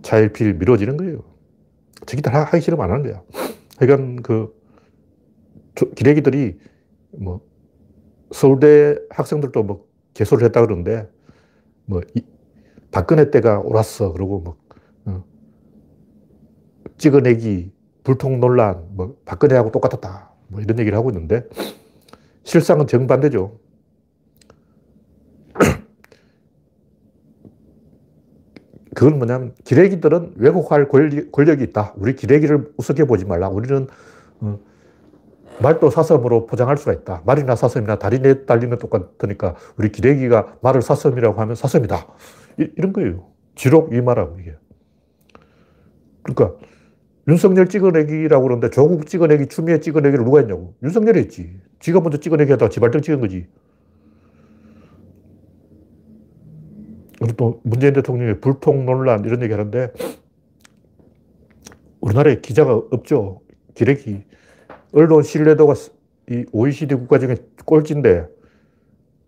차일피일 미뤄지는 거예요. 저기들 하기 싫으면 안 하는 거야. 그러니까 그 기레기들이 뭐 서울대 학생들도 뭐 개소를 했다 그러는데 뭐 이, 박근혜 때가 옳았어 그러고 뭐 어, 찍어내기 불통 논란 뭐 박근혜하고 똑같았다 뭐 이런 얘기를 하고 있는데 실상은 정반대죠. 그건 뭐냐면 기레기들은 왜곡할 권력이 있다. 우리 기레기를 우습게 보지 말라. 우리는 어, 말도 사슴으로 포장할 수가 있다. 말이나 사슴이나 다리 내 달리는 똑같으니까 우리 기레기가 말을 사슴이라고 하면 사슴이다. 이, 런 거예요. 지록 이 말하고 이게. 그러니까 윤석열 찍어내기라고 그러는데 조국 찍어내기, 추미애 찍어내기를 누가 했냐고. 윤석열이 했지. 지가 먼저 찍어내기 하다가 지발등 찍은 거지. 그리고 또 문재인 대통령이 불통 논란 이런 얘기 하는데 우리나라에 기자가 없죠. 기레기. 언론 신뢰도가 이 OECD 국가 중에 꼴찌인데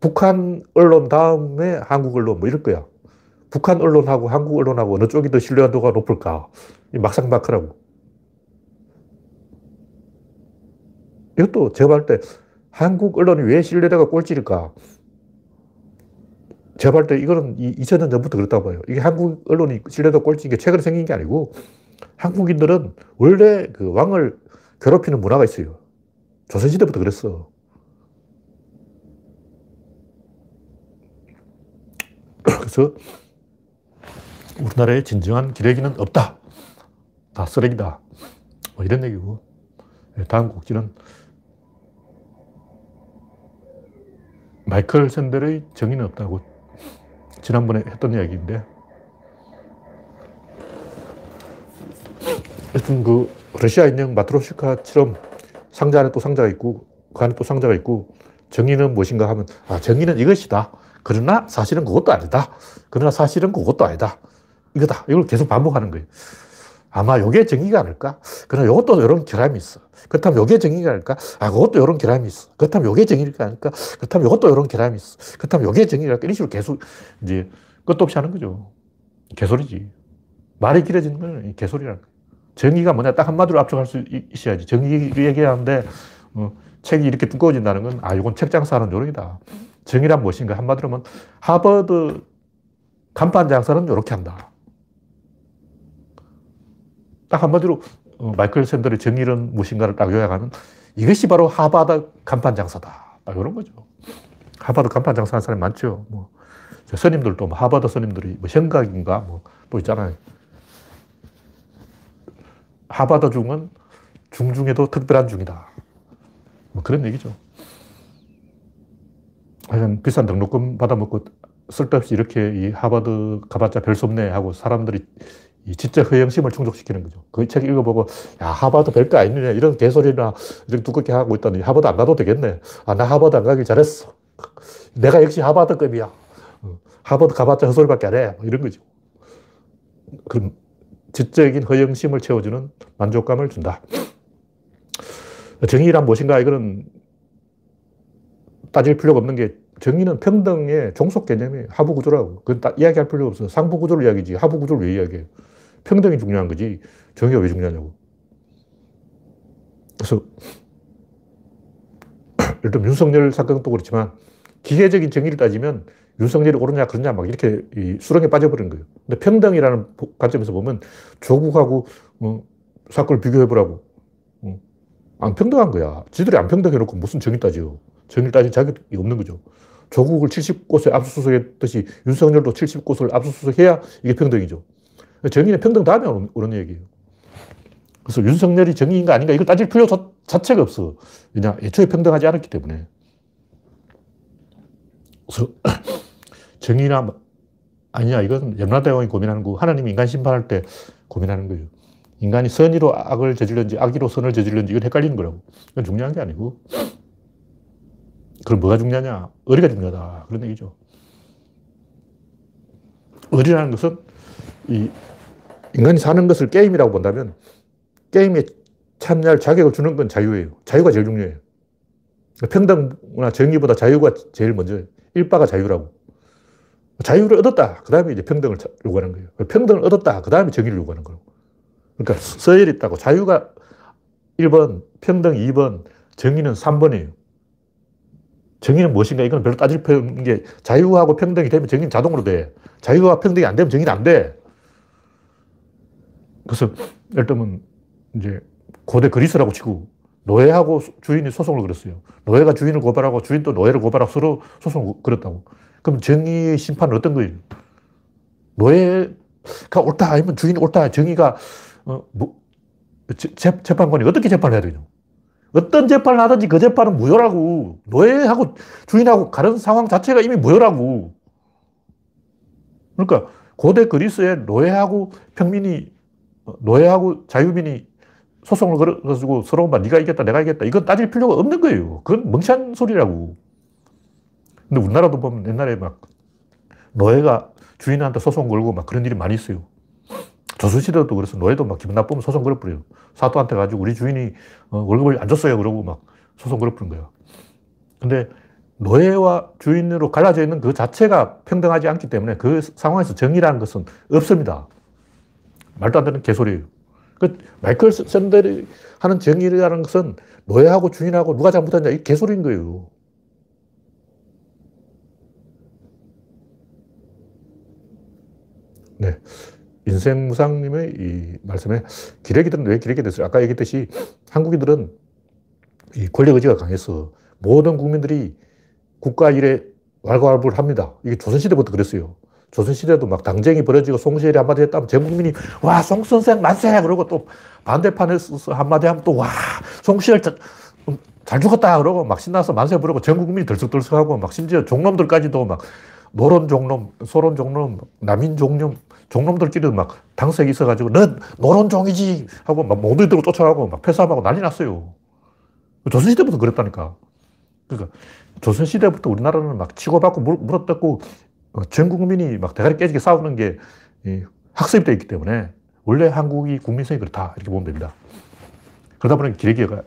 북한 언론 다음에 한국 언론 뭐 이럴 거야. 북한 언론하고 한국 언론하고 어느 쪽이 더 신뢰도가 높을까? 막상막하라고. 이것도 제가 볼 때 한국 언론이 왜 신뢰도가 꼴찌일까? 제가 볼 때 이거는 2000년 전부터 그렇다고 봐요. 이게 한국 언론이 신뢰도 꼴찌인 게 최근에 생긴 게 아니고 한국인들은 원래 그 왕을 괴롭히는 문화가 있어요. 조선시대부터 그랬어. 그래서 우리나라에 진정한 기레기는 없다. 다 쓰레기다. 뭐 이런 얘기고. 네, 다음 곡지는 마이클 샌델의 정의는 없다고 지난번에 했던 이야기인데 하여튼 그 러시아 인형 마트로시카처럼 상자 안에 또 상자가 있고 그 안에 또 상자가 있고 정의는 무엇인가 하면 아 정의는 이것이다. 그러나 사실은 그것도 아니다. 그러나 사실은 그것도 아니다. 이거다. 이걸 계속 반복하는 거예요. 아마 요게 정의가 아닐까? 그러나 요것도 이런 결함이 있어. 그렇다면 요게 정의가 아닐까? 아, 그것도 이런 결함이 있어. 그렇다면 요게 정의가 아닐까? 그렇다면 요것도 이런 결함이 있어. 그렇다면 요게 정의가 아닐까? 이런 식으로 계속 이제 끝도 없이 하는 거죠. 개소리지. 말이 길어지는 건 개소리라는 거예요. 정의가 뭐냐 딱 한마디로 압축할 수 있어야지. 정의를 얘기하는데 어, 책이 이렇게 두꺼워진다는 건 아, 이건 책 장사하는 요령이다. 정의란 무엇인가 한마디로 하면 하버드 간판 장사는 이렇게 한다. 딱 한마디로 어, 마이클 샌들의 정의는 무엇인가를 딱 요약하면 이것이 바로 하버드 간판 장사다. 딱 이런 거죠. 하버드 간판 장사하는 사람이 많죠. 뭐 스님들도 뭐 하버드 스님들이 뭐 현각인가 뭐 또 있잖아요. 하바드 중은 중중에도 특별한 중이다. 뭐 그런 얘기죠. 하여간 비싼 등록금 받아먹고 쓸데없이 이렇게 이 하버드 가봤자 별 수 없네 하고 사람들이 이 지적 허영심을 충족시키는 거죠. 그 책 읽어보고, 야, 하버드 별거 아니네. 이런 개소리나 이렇게 두껍게 하고 있다니 하버드 안 가도 되겠네. 아, 나 하버드 안 가길 잘했어. 내가 역시 하버드급이야. 어, 하버드 가봤자 헛소리밖에 안 해. 뭐 이런 거죠. 그럼 지적인 허영심을 채워주는 만족감을 준다. 정의란 무엇인가? 이거는 따질 필요가 없는 게 정의는 평등의 종속 개념이 하부 구조라고. 그건 딱 이야기할 필요 없어. 상부 구조를 이야기지. 하부 구조를 왜 이야기해? 평등이 중요한 거지. 정의가 왜 중요하냐고. 그래서 *coughs* 일단 윤석열 사건도 그렇지만 기계적인 정의를 따지면 윤석열이 옳으냐 그러냐 막 이렇게 수렁에 빠져버린 거예요. 근데 평등이라는 관점에서 보면 조국하고 어, 사건을 비교해보라고. 어, 안 평등한 거야. 지들이 안 평등해놓고 무슨 정의 따지요. 정의를 따질 자격이 없는 거죠. 조국을 70곳에 압수수색했듯이 윤석열도 70곳을 압수수색해야 이게 평등이죠. 정의는 평등 다음에 오는 얘기예요. 그래서 윤석열이 정의인가 아닌가 이걸 따질 필요 자체가 없어. 왜냐, 애초에 평등하지 않았기 때문에. 그래서 *coughs* 정의나 아니냐, 이건 염라대왕이 고민하는 거고, 하나님이 인간 심판할 때 고민하는 거예요. 인간이 선의로 악을 저질렀는지, 악의로 선을 저질렀는지, 이건 헷갈리는 거라고. 이건 중요한 게 아니고. 그럼 뭐가 중요하냐? 의리가 중요하다. 그런 얘기죠. 의리라는 것은 이 인간이 사는 것을 게임이라고 본다면 게임에 참여할 자격을 주는 건 자유예요. 자유가 제일 중요해요. 평등이나 정의보다 자유가 제일 먼저예요. 일바가 자유라고. 자유를 얻었다. 그 다음에 이제 평등을 요구하는 거예요. 평등을 얻었다. 그 다음에 정의를 요구하는 거예요. 그러니까 서열이 있다고. 자유가 1번, 평등 2번, 정의는 3번이에요. 정의는 무엇인가? 이건 별로 따질 필요 없는 게 자유하고 평등이 되면 정의는 자동으로 돼. 자유와 평등이 안 되면 정의는 안 돼. 그래서 예를 들면 이제 고대 그리스라고 치고 노예하고 주인이 소송을 걸었어요. 노예가 주인을 고발하고 주인도 노예를 고발하고 서로 소송을 걸었다고. 그럼 정의의 심판은 어떤 거예요? 노예가 옳다 아니면 주인이 옳다 정의가 어, 뭐, 재판관이 어떻게 재판을 해야 되냐? 어떤 재판을 하든지 그 재판은 무효라고. 노예하고 주인하고 가는 상황 자체가 이미 무효라고. 그러니까 고대 그리스에 노예하고 평민이, 노예하고 자유민이 소송을 걸어가지고 서로 막 네가 이겼다, 내가 이겼다. 이건 따질 필요가 없는 거예요. 그건 멍청한 소리라고. 근데 우리나라도 보면 옛날에 막 노예가 주인한테 소송 걸고 막 그런 일이 많이 있어요. 조선시대도 그래서 노예도 막 기분 나쁘면 소송 걸어버려요. 사또한테 가지고 우리 주인이 어, 월급을 안 줬어요. 그러고 막 소송 걸어버린 거예요. 근데 노예와 주인으로 갈라져 있는 그 자체가 평등하지 않기 때문에 그 상황에서 정의라는 것은 없습니다. 말도 안 되는 개소리예요. 그 마이클 샌델이 하는 정의라는 것은 노예하고 주인하고 누가 잘못했냐 이 개소리인 거예요. 네. 인생무상님의 이 말씀에 기레기들은 왜 기레기 됐어요? 아까 얘기했듯이 한국인들은 이 권력 의지가 강해서 모든 국민들이 국가 일에 왈가왈부를 합니다. 이게 조선시대부터 그랬어요. 조선시대도 막 당쟁이 벌어지고 송시열이 한마디 했다면 전 국민이 와, 송선생 만세! 그러고 또 반대판에서 한마디 하면 또 와, 송시열 잘, 잘 죽었다! 그러고 막 신나서 만세 부르고 전 국민이 들썩들썩하고 막 심지어 종놈들까지도 막 노론 종놈, 소론 종놈, 남인 종놈, 종놈들끼리도 막 당색이 있어가지고 넌 노론 종이지 하고 막 몽둥이 들고 쫓아가고 막 패싸움하고 난리 났어요. 조선시대부터 그랬다니까. 그러니까 조선시대부터 우리나라는 막 치고받고 물어뜯고 어, 전 국민이 막 대가리 깨지게 싸우는 게 학습이 되어 있기 때문에 원래 한국이 국민성이 그렇다. 이렇게 보면 됩니다. 그러다 보니 기레기가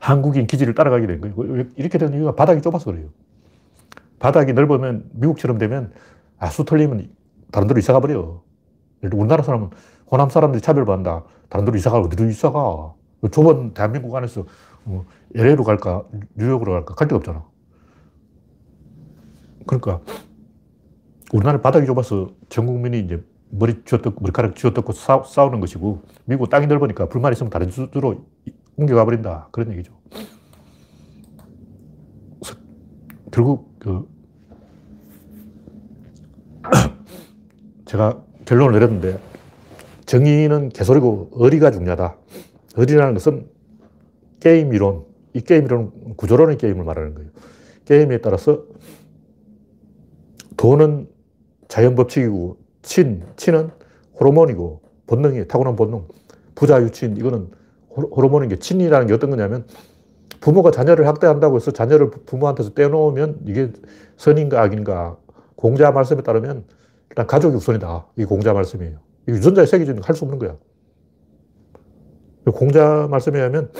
한국인 기지를 따라가게 된 거예요. 이렇게 된 이유가 바닥이 좁아서 그래요. 바닥이 넓으면 미국처럼 되면 아, 수 털리면 다른 데로 이사 가 버려. 우리나라 사람은 호남 사람들이 차별받는다. 다른 데로 이사 가 어디로 이사 가? 좁은 대한민국 안에서 어, LA로 갈까? 뉴욕으로 갈까? 갈 데가 없잖아. 그러니까 우리나라 바닥이 좁아서 전 국민이 이제 머리 쥐어뜯고 머리카락 쥐어뜯고 싸, 싸우는 것이고 미국 땅이 넓으니까 불만 있으면 다른 주로 옮겨가 버린다. 그런 얘기죠. 결국 그 *clears throat* 제가 결론을 내렸는데 정의는 개소리고 의리가 중요하다. 의리라는 것은 게임 이론, 이 게임 이론 구조론의 게임을 말하는 거예요. 게임에 따라서 돈은 자연 법칙이고 친, 친은 호르몬이고 본능이 타고난 본능. 부자 유친 이거는 호르몬인 게 친이라는 게 어떤 거냐면 부모가 자녀를 학대한다고 해서 자녀를 부모한테서 떼놓으면 이게 선인가 악인가 공자 말씀에 따르면 일단 가족이 우선이다. 이게 공자 말씀이에요. 이게 유전자에 새겨지는 거할수 없는 거야. 공자 말씀에 의하면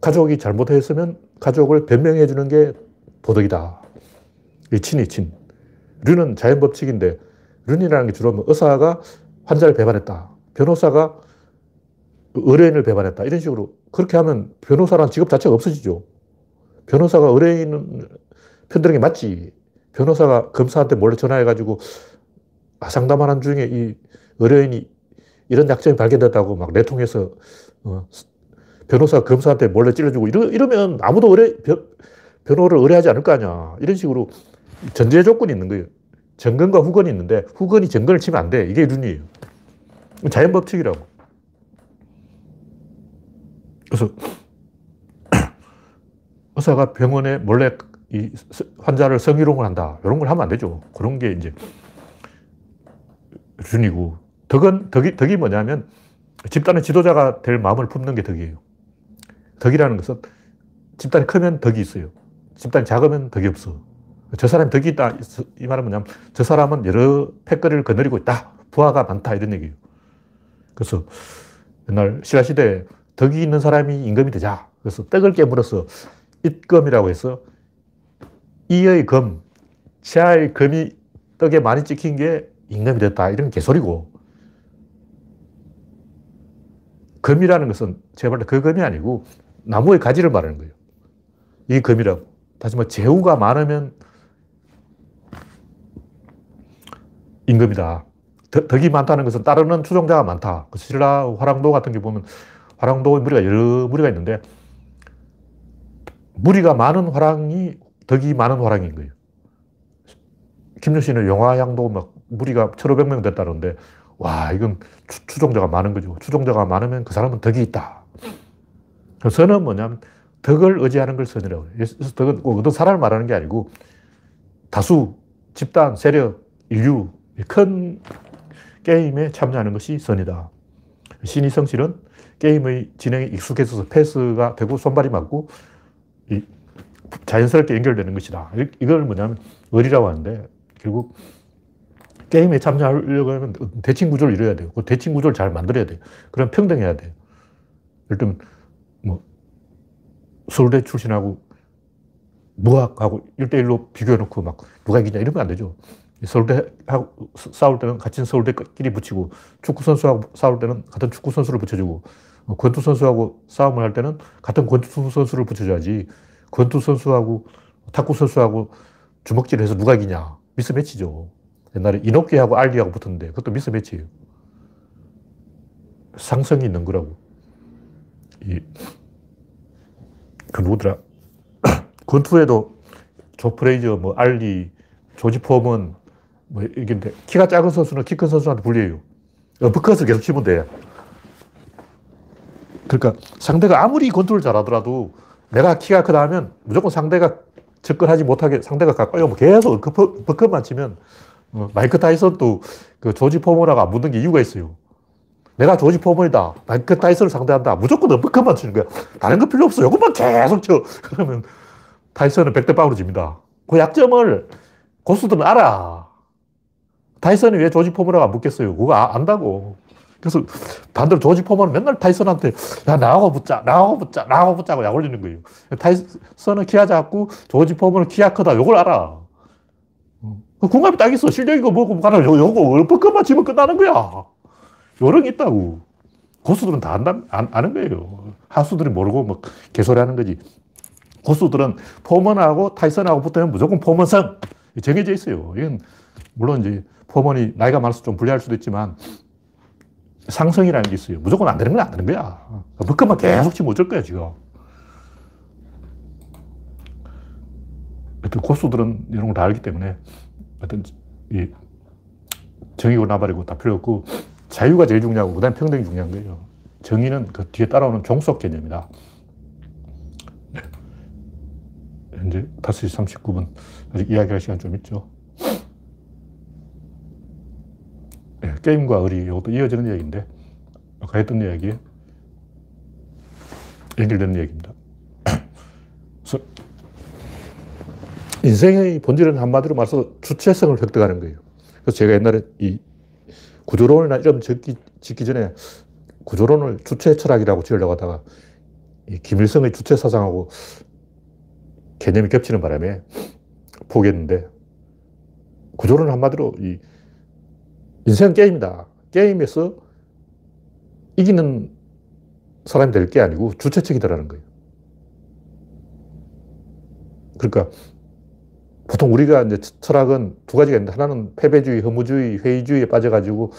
가족이 잘못했으면 가족을 변명해 주는 게 도덕이다. 이 친이 친. 류는 자연 법칙인데 륜이라는 게 주로 뭐 의사가 환자를 배반했다. 변호사가 의뢰인을 배반했다. 이런 식으로 그렇게 하면 변호사라는 직업 자체가 없어지죠. 변호사가 의뢰인 편드는 게 맞지. 변호사가 검사한테 몰래 전화해가지고 아, 상담하는 중에 이 의뢰인이 이런 약점이 발견됐다고 막 내통해서 어, 변호사 검사한테 몰래 찔러주고 이러, 이러면 아무도 의뢰, 변, 변호를 의뢰하지 않을 거 아니야. 이런 식으로 전제 조건이 있는 거예요. 정근과 후건이 있는데 후건이 정근을 치면 안 돼. 이게 륜이에요. 자연 법칙이라고. 그래서 *coughs* 의사가 병원에 몰래 이 환자를 성희롱을 한다. 이런 걸 하면 안 되죠. 그런 게 이제 륜이고 덕은 덕이 덕이 뭐냐면 집단의 지도자가 될 마음을 품는 게 덕이에요. 덕이라는 것은 집단이 크면 덕이 있어요. 집단이 작으면 덕이 없어. 저 사람이 덕이 있다. 이 말은 뭐냐면 저 사람은 여러 패거리를 거느리고 있다. 부하가 많다. 이런 얘기예요. 그래서 옛날 신라시대에 덕이 있는 사람이 임금이 되자. 그래서 떡을 깨물어서 입금이라고 해서 이의 금, 치아의 금이 떡에 많이 찍힌 게 임금이 됐다. 이런 개소리고. 금이라는 것은 제가 볼그 금이 아니고 나무의 가지를 말하는 거예요. 이 금이라고. 다시 말 재우가 많으면 임금이다. 덕이 많다는 것은 따르는 추종자가 많다. 그 신라 화랑도 같은 게 보면 화랑도 무리가 여러 무리가 있는데 무리가 많은 화랑이 덕이 많은 화랑인 거예요. 김유신의 영화향도 막 무리가 1,500명 됐다는데 와 이건 추, 종자가 많은 거죠. 추종자가 많으면 그 사람은 덕이 있다. 선은 뭐냐면 덕을 의지하는 걸 선이라고 해요. 덕은 꼭 어떤 사람을 말하는 게 아니고 다수, 집단, 세력, 인류 큰 게임에 참여하는 것이 선이다. 신이 성실은 게임의 진행에 익숙해져서 패스가 되고 손발이 맞고 자연스럽게 연결되는 것이다. 이걸 뭐냐면 의리라고 하는데 결국 게임에 참여하려고 하면 대칭 구조를 이뤄야 돼요. 그 대칭 구조를 잘 만들어야 돼요. 그럼 평등해야 돼요. 예를 들면 뭐 서울대 출신하고 무학하고 1대1로 비교해놓고 막 누가 이기냐 이러면 안 되죠. 서울대하고 싸울 때는 같은 서울대끼리 붙이고 축구 선수하고 싸울 때는 같은 축구 선수를 붙여주고 뭐 권투 선수하고 싸움을 할 때는 같은 권투 선수를 붙여줘야지 권투 선수하고 탁구 선수하고 주먹질 해서 누가 이기냐 미스 매치죠. 옛날에 이노키하고 알리하고 붙었는데 그것도 미스 매치예요. 상성이 있는 거라고. 이, 그 누구더라? *coughs* 권투에도 조 프레이저, 뭐 알리, 조지 폼은 뭐 이게 키가 작은 선수는 키 큰 선수한테 불리해요. 어퍼컷을 계속 치면 돼. 그러니까 상대가 아무리 권투를 잘하더라도 내가 키가 크다 하면 무조건 상대가 접근하지 못하게 상대가 가까이 오면 계속 어퍼컷만 치면 어, 마이크 타이슨도 그 조지 포머라가 안 붙는 게 이유가 있어요. 내가 조지 포머이다. 마이크 타이슨을 상대한다. 무조건 어퍼컷만 치는 거야. 다른 거 필요 없어. 요것만 계속 쳐. *laughs* 그러면 타이슨은 백대 빵으로 집니다. 그 약점을 고수들은 알아. 타이슨이 왜 조지 포머라가 안 붙겠어요? 그거 아, 안다고. 그래서 반대로 조지 포머는 맨날 타이슨한테 야 나하고 붙자, 나하고 붙자, 나하고 붙자고 약 올리는 거예요. 타이슨은 키가 작고 조지 포머는 키가 크다. 이걸 알아. 그 궁합이 딱 있어. 실력이고 뭐고 가나 요거 얼핏것만 치면 끝나는 거야. 요령이 있다고. 고수들은 다 안다, 안, 아는 거예요. 하수들이 모르고 뭐 개소리 하는 거지. 고수들은 포먼하고 타이슨하고 붙으면 무조건 포먼성. 정해져 있어요. 이건 물론 이제 포먼이 나이가 많아서 좀 불리할 수도 있지만 상성이라는 게 있어요. 무조건 안 되는 건 안 되는 거야. 그것만 계속 치면 어쩔 거야, 지금. 고수들은 이런 걸 다 알기 때문에 어떤 이 정의고 나발이고 다 필요 없고 자유가 제일 중요하고 그 다음에 평등이 중요한 거예요. 정의는 그 뒤에 따라오는 종속 개념이다. 네. 현재 5시 39분. 아직 이야기할 시간 좀 있죠. 네, 게임과 의리, 이것도 이어지는 얘기인데, 아까 했던 이야기 연결되는 얘기입니다. *clears throat* 인생의 본질은 한마디로 말해서 주체성을 획득하는 거예요. 그래서 제가 옛날에 이 구조론이나 이름 짓기, 짓기 전에 구조론을 주체 철학이라고 지으려고 하다가 이 김일성의 주체 사상하고 개념이 겹치는 바람에 포기했는데 구조론 한마디로 이 인생은 게임이다. 게임에서 이기는 사람이 될 게 아니고 주체책이다라는 거예요. 그러니까 보통 우리가 이제 철학은 두 가지가 있는데 하나는 패배주의, 허무주의, 회의주의에 빠져가지고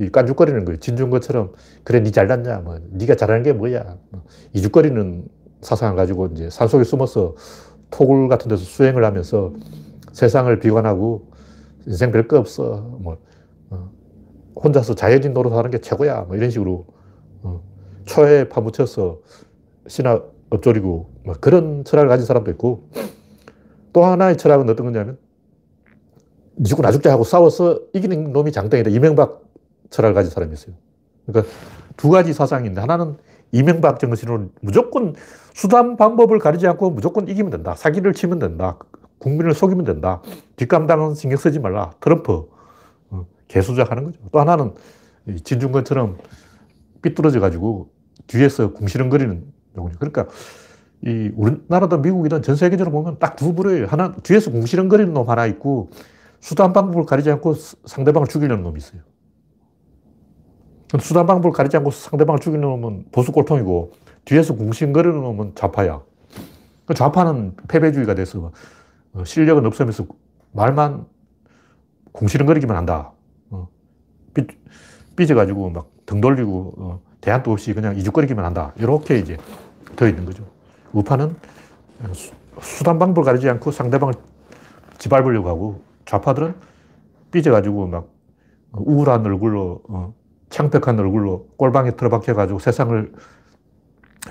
이 깐죽거리는 거예요. 진중것처럼 그래 니 잘났냐, 뭐 니가 잘하는 게 뭐야, 뭐 이죽거리는 사상을 가지고 이제 산속에 숨어서 토굴 같은 데서 수행을 하면서 세상을 비관하고 인생 별 거 없어, 뭐 어, 혼자서 자연인 노릇하는 게 최고야, 뭐 이런 식으로 어, 초에 파묻혀서 신화 엎조리고 뭐 그런 철학을 가진 사람도 있고 또 하나의 철학은 어떤 거냐면 니 죽고 나 죽자 하고 싸워서 이기는 놈이 장땡이다. 이명박 철학을 가진 사람이 있어요. 그러니까 두 가지 사상인데 하나는 이명박 정신으로 무조건 수단 방법을 가리지 않고 무조건 이기면 된다. 사기를 치면 된다. 국민을 속이면 된다. 뒷감당은 신경 쓰지 말라. 트럼프. 어, 개수작하는 거죠. 또 하나는 진중권처럼 삐뚤어져 가지고 뒤에서 궁시렁거리는 요군요. 그러니까 이 우리나라든 미국이든 전 세계적으로 보면 딱 두 부류예요. 하나 뒤에서 궁시렁거리는 놈 하나 있고 수단 방법을 가리지 않고 상대방을 죽이려는 놈이 있어요. 수단 방법을 가리지 않고 상대방을 죽이는 놈은 보수 꼴통이고 뒤에서 궁시렁거리는 놈은 좌파야. 그 좌파는 패배주의가 돼서 어, 실력은 없으면서 말만 궁시렁거리기만 한다. 어, 삐, 삐져가지고 막 등 돌리고 어, 대안도 없이 그냥 이죽거리기만 한다. 이렇게 이제 더 있는 거죠. 우파는 수단 방법을 가리지 않고 상대방을 짓밟으려고 하고 좌파들은 삐져가지고 막 우울한 얼굴로 어, 창백한 얼굴로 꼴방에 틀어박혀가지고 세상을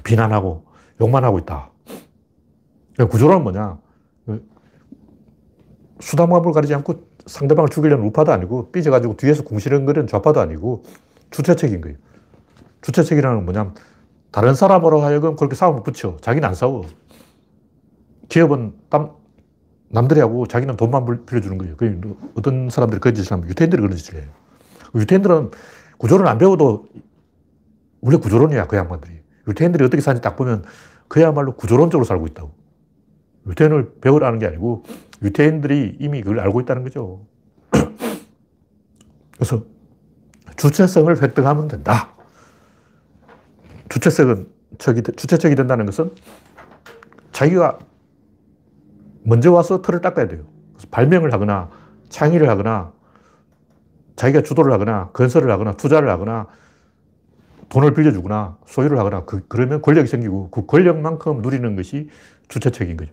비난하고 욕만 하고 있다. 구조론은 뭐냐? 수단 방법을 가리지 않고 상대방을 죽이려는 우파도 아니고 삐져가지고 뒤에서 궁시렁거리는 좌파도 아니고 주체책인 거예요. 주체책이라는 건 뭐냐면 다른 사람으로 하여금 그렇게 싸움을 붙여. 자기는 안 싸워. 기업은 땀, 남들이 하고 자기는 돈만 빌려주는 거예요. 그 어떤 사람들이 그런 짓을 하면 유태인들이 그런 짓을 해요. 유태인들은 구조론 안 배워도 원래 구조론이야, 그 양반들이. 유태인들이 어떻게 사는지 딱 보면 그야말로 구조론적으로 살고 있다고. 유태인을 배우라는 게 아니고 유태인들이 이미 그걸 알고 있다는 거죠. *clears throat* 그래서 주체성을 획득하면 된다. 주체성은 척이, 주체적이 된다는 것은 자기가 먼저 와서 틀을 닦아야 돼요. 발명을 하거나 창의를 하거나 자기가 주도를 하거나 건설을 하거나 투자를 하거나 돈을 빌려주거나 소유를 하거나 그, 그러면 권력이 생기고 그 권력만큼 누리는 것이 주체책인 거죠.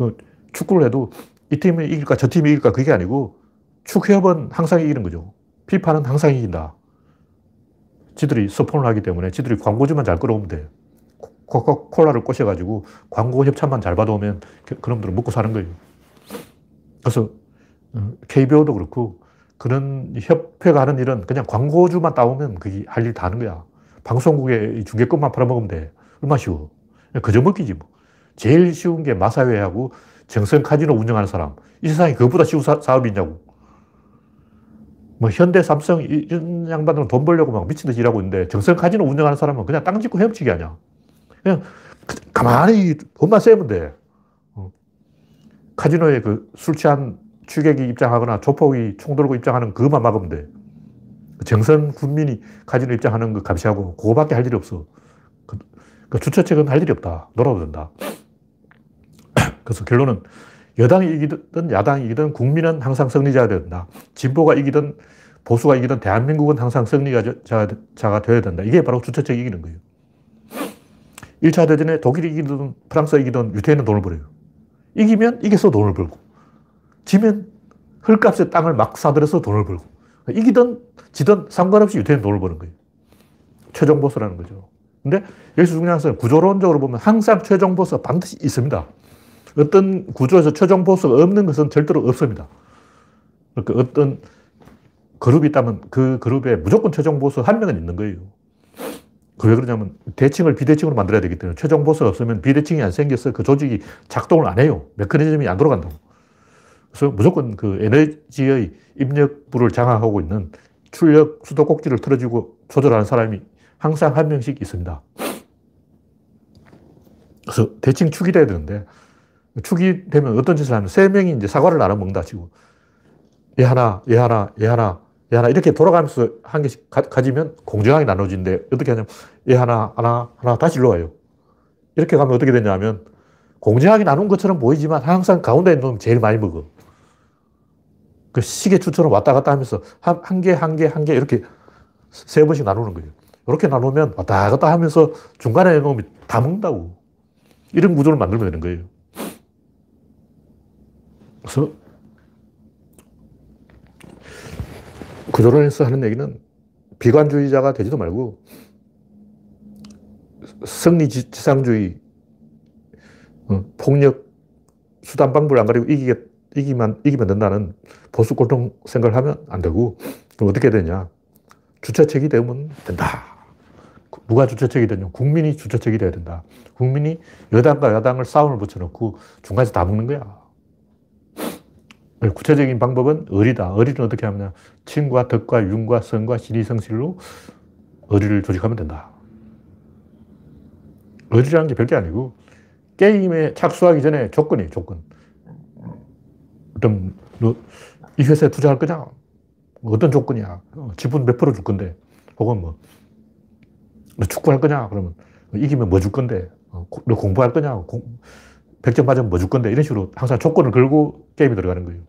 그 축구를 해도 이 팀이 이길까 저 팀이 이길까 그게 아니고 축협은 항상 이기는 거죠. 피파는 항상 이긴다. 지들이 스폰을 하기 때문에 지들이 광고주만 잘 끌어오면 돼. 코카콜라를 꼬셔가지고 광고 협찬만 잘 받아오면 그, 그놈들은 먹고 사는 거예요. 그래서 KBO도 어, 그렇고 그런 협회가 하는 일은 그냥 광고주만 따오면 그게 할 일 다 하는 거야. 방송국에 중계권만 팔아먹으면 돼. 얼마 쉬워. 그저 먹기지 뭐. 제일 쉬운 게 마사회하고 정성 카지노 운영하는 사람. 이 세상에 그것보다 쉬운 사, 사업이 있냐고. 뭐 현대, 삼성 이런 양반들은 돈 벌려고 막 미친 듯이 일하고 있는데 정성 카지노 운영하는 사람은 그냥 땅 짓고 헤엄치기 아니야. 그냥 가만히 돈만 세면 돼. 어. 카지노에 그 술 취한 취객이 입장하거나 조폭이 총 들고 입장하는 그것만 막으면 돼. 정선 군민이 카지노 입장하는 거 감시하고 그거밖에 할 일이 없어. 그, 그 주최 측은 할 일이 없다. 놀아도 된다. *clears throat* 그래서 결론은 여당이 이기든 야당이 이기든 국민은 항상 승리자가 된다. 진보가 이기든 보수가 이기든 대한민국은 항상 승리자가 되어야 된다. 이게 바로 주체적 이기는 거예요. 1차 대전에 독일이 이기든 프랑스가 이기든 유태인은 돈을 벌어요. 이기면 이겨서 돈을 벌고 지면 헐값에 땅을 막 사들여서 돈을 벌고 이기든 지든 상관없이 유태인 돈을 버는 거예요. 최종 보스라는 거죠. 근데 여기서 중요한 것은 구조론적으로 보면 항상 최종 보스가 반드시 있습니다. 어떤 구조에서 최종 보스가 없는 것은 절대로 없습니다. 그러니까 어떤 그룹이 있다면 그 그룹에 무조건 최종 보스 한 명은 있는 거예요. 왜 그러냐면 대칭을 비대칭으로 만들어야 되기 때문에 최종 보스가 없으면 비대칭이 안 생겨서 그 조직이 작동을 안 해요. 메커니즘이 안 돌아간다고. 그래서 무조건 그 에너지의 입력부를 장악하고 있는 출력 수도꼭지를 틀어주고 조절하는 사람이 항상 한 명씩 있습니다. 그래서 대칭 축이 돼야 되는데 축이 되면 어떤 짓을 하면 세 명이 이제 사과를 나눠 먹는다 치고 얘 하나, 얘 하나, 얘 하나, 얘 하나 이렇게 돌아가면서 한 개씩 가, 지면 공정하게 나눠진데 어떻게 하냐면 얘 하나, 하나, 하나 다시 일로 와요. 이렇게 가면 어떻게 되냐면 공정하게 나눈 것처럼 보이지만 항상 가운데 있는 놈이 제일 많이 먹어. 그 시계추처럼 왔다 갔다 하면서 한, 한 개, 한 개, 한 개 이렇게 세 번씩 나누는 거예요. 이렇게 나누면 왔다 갔다 하면서 중간에 놈이 다 먹는다고. 이런 구조를 만들면 되는 거예요. 그래서 구조론에서 하는 얘기는 비관주의자가 되지도 말고 승리지상주의, 어, 폭력, 수단 방법을 안 가리고 이기게, 이기만, 이기면 된다는 보수 꼴통 생각을 하면 안 되고, 어떻게 되냐. 주체책이 되면 된다. 누가 주체책이 되냐. 국민이 주체책이 돼야 된다. 국민이 여당과 야당을 싸움을 붙여놓고 중간에서 다 먹는 거야. 구체적인 방법은 의리다. 의리는 어떻게 하느냐. 친과 덕과 윤과 성과 신의 성실로 의리를 조직하면 된다. 의리라는 게 별게 아니고 게임에 착수하기 전에 조건이 조건. 어떤 너이 회사에 투자할 거냐? 어떤 조건이야? 어, 지분 몇 프로 줄 건데? 혹은 뭐, 너 축구할 거냐? 그러면 이기면 뭐 줄 건데? 어, 너 공부할 거냐? 공, 100점 맞으면 뭐 줄 건데? 이런 식으로 항상 조건을 걸고 게임에 들어가는 거예요.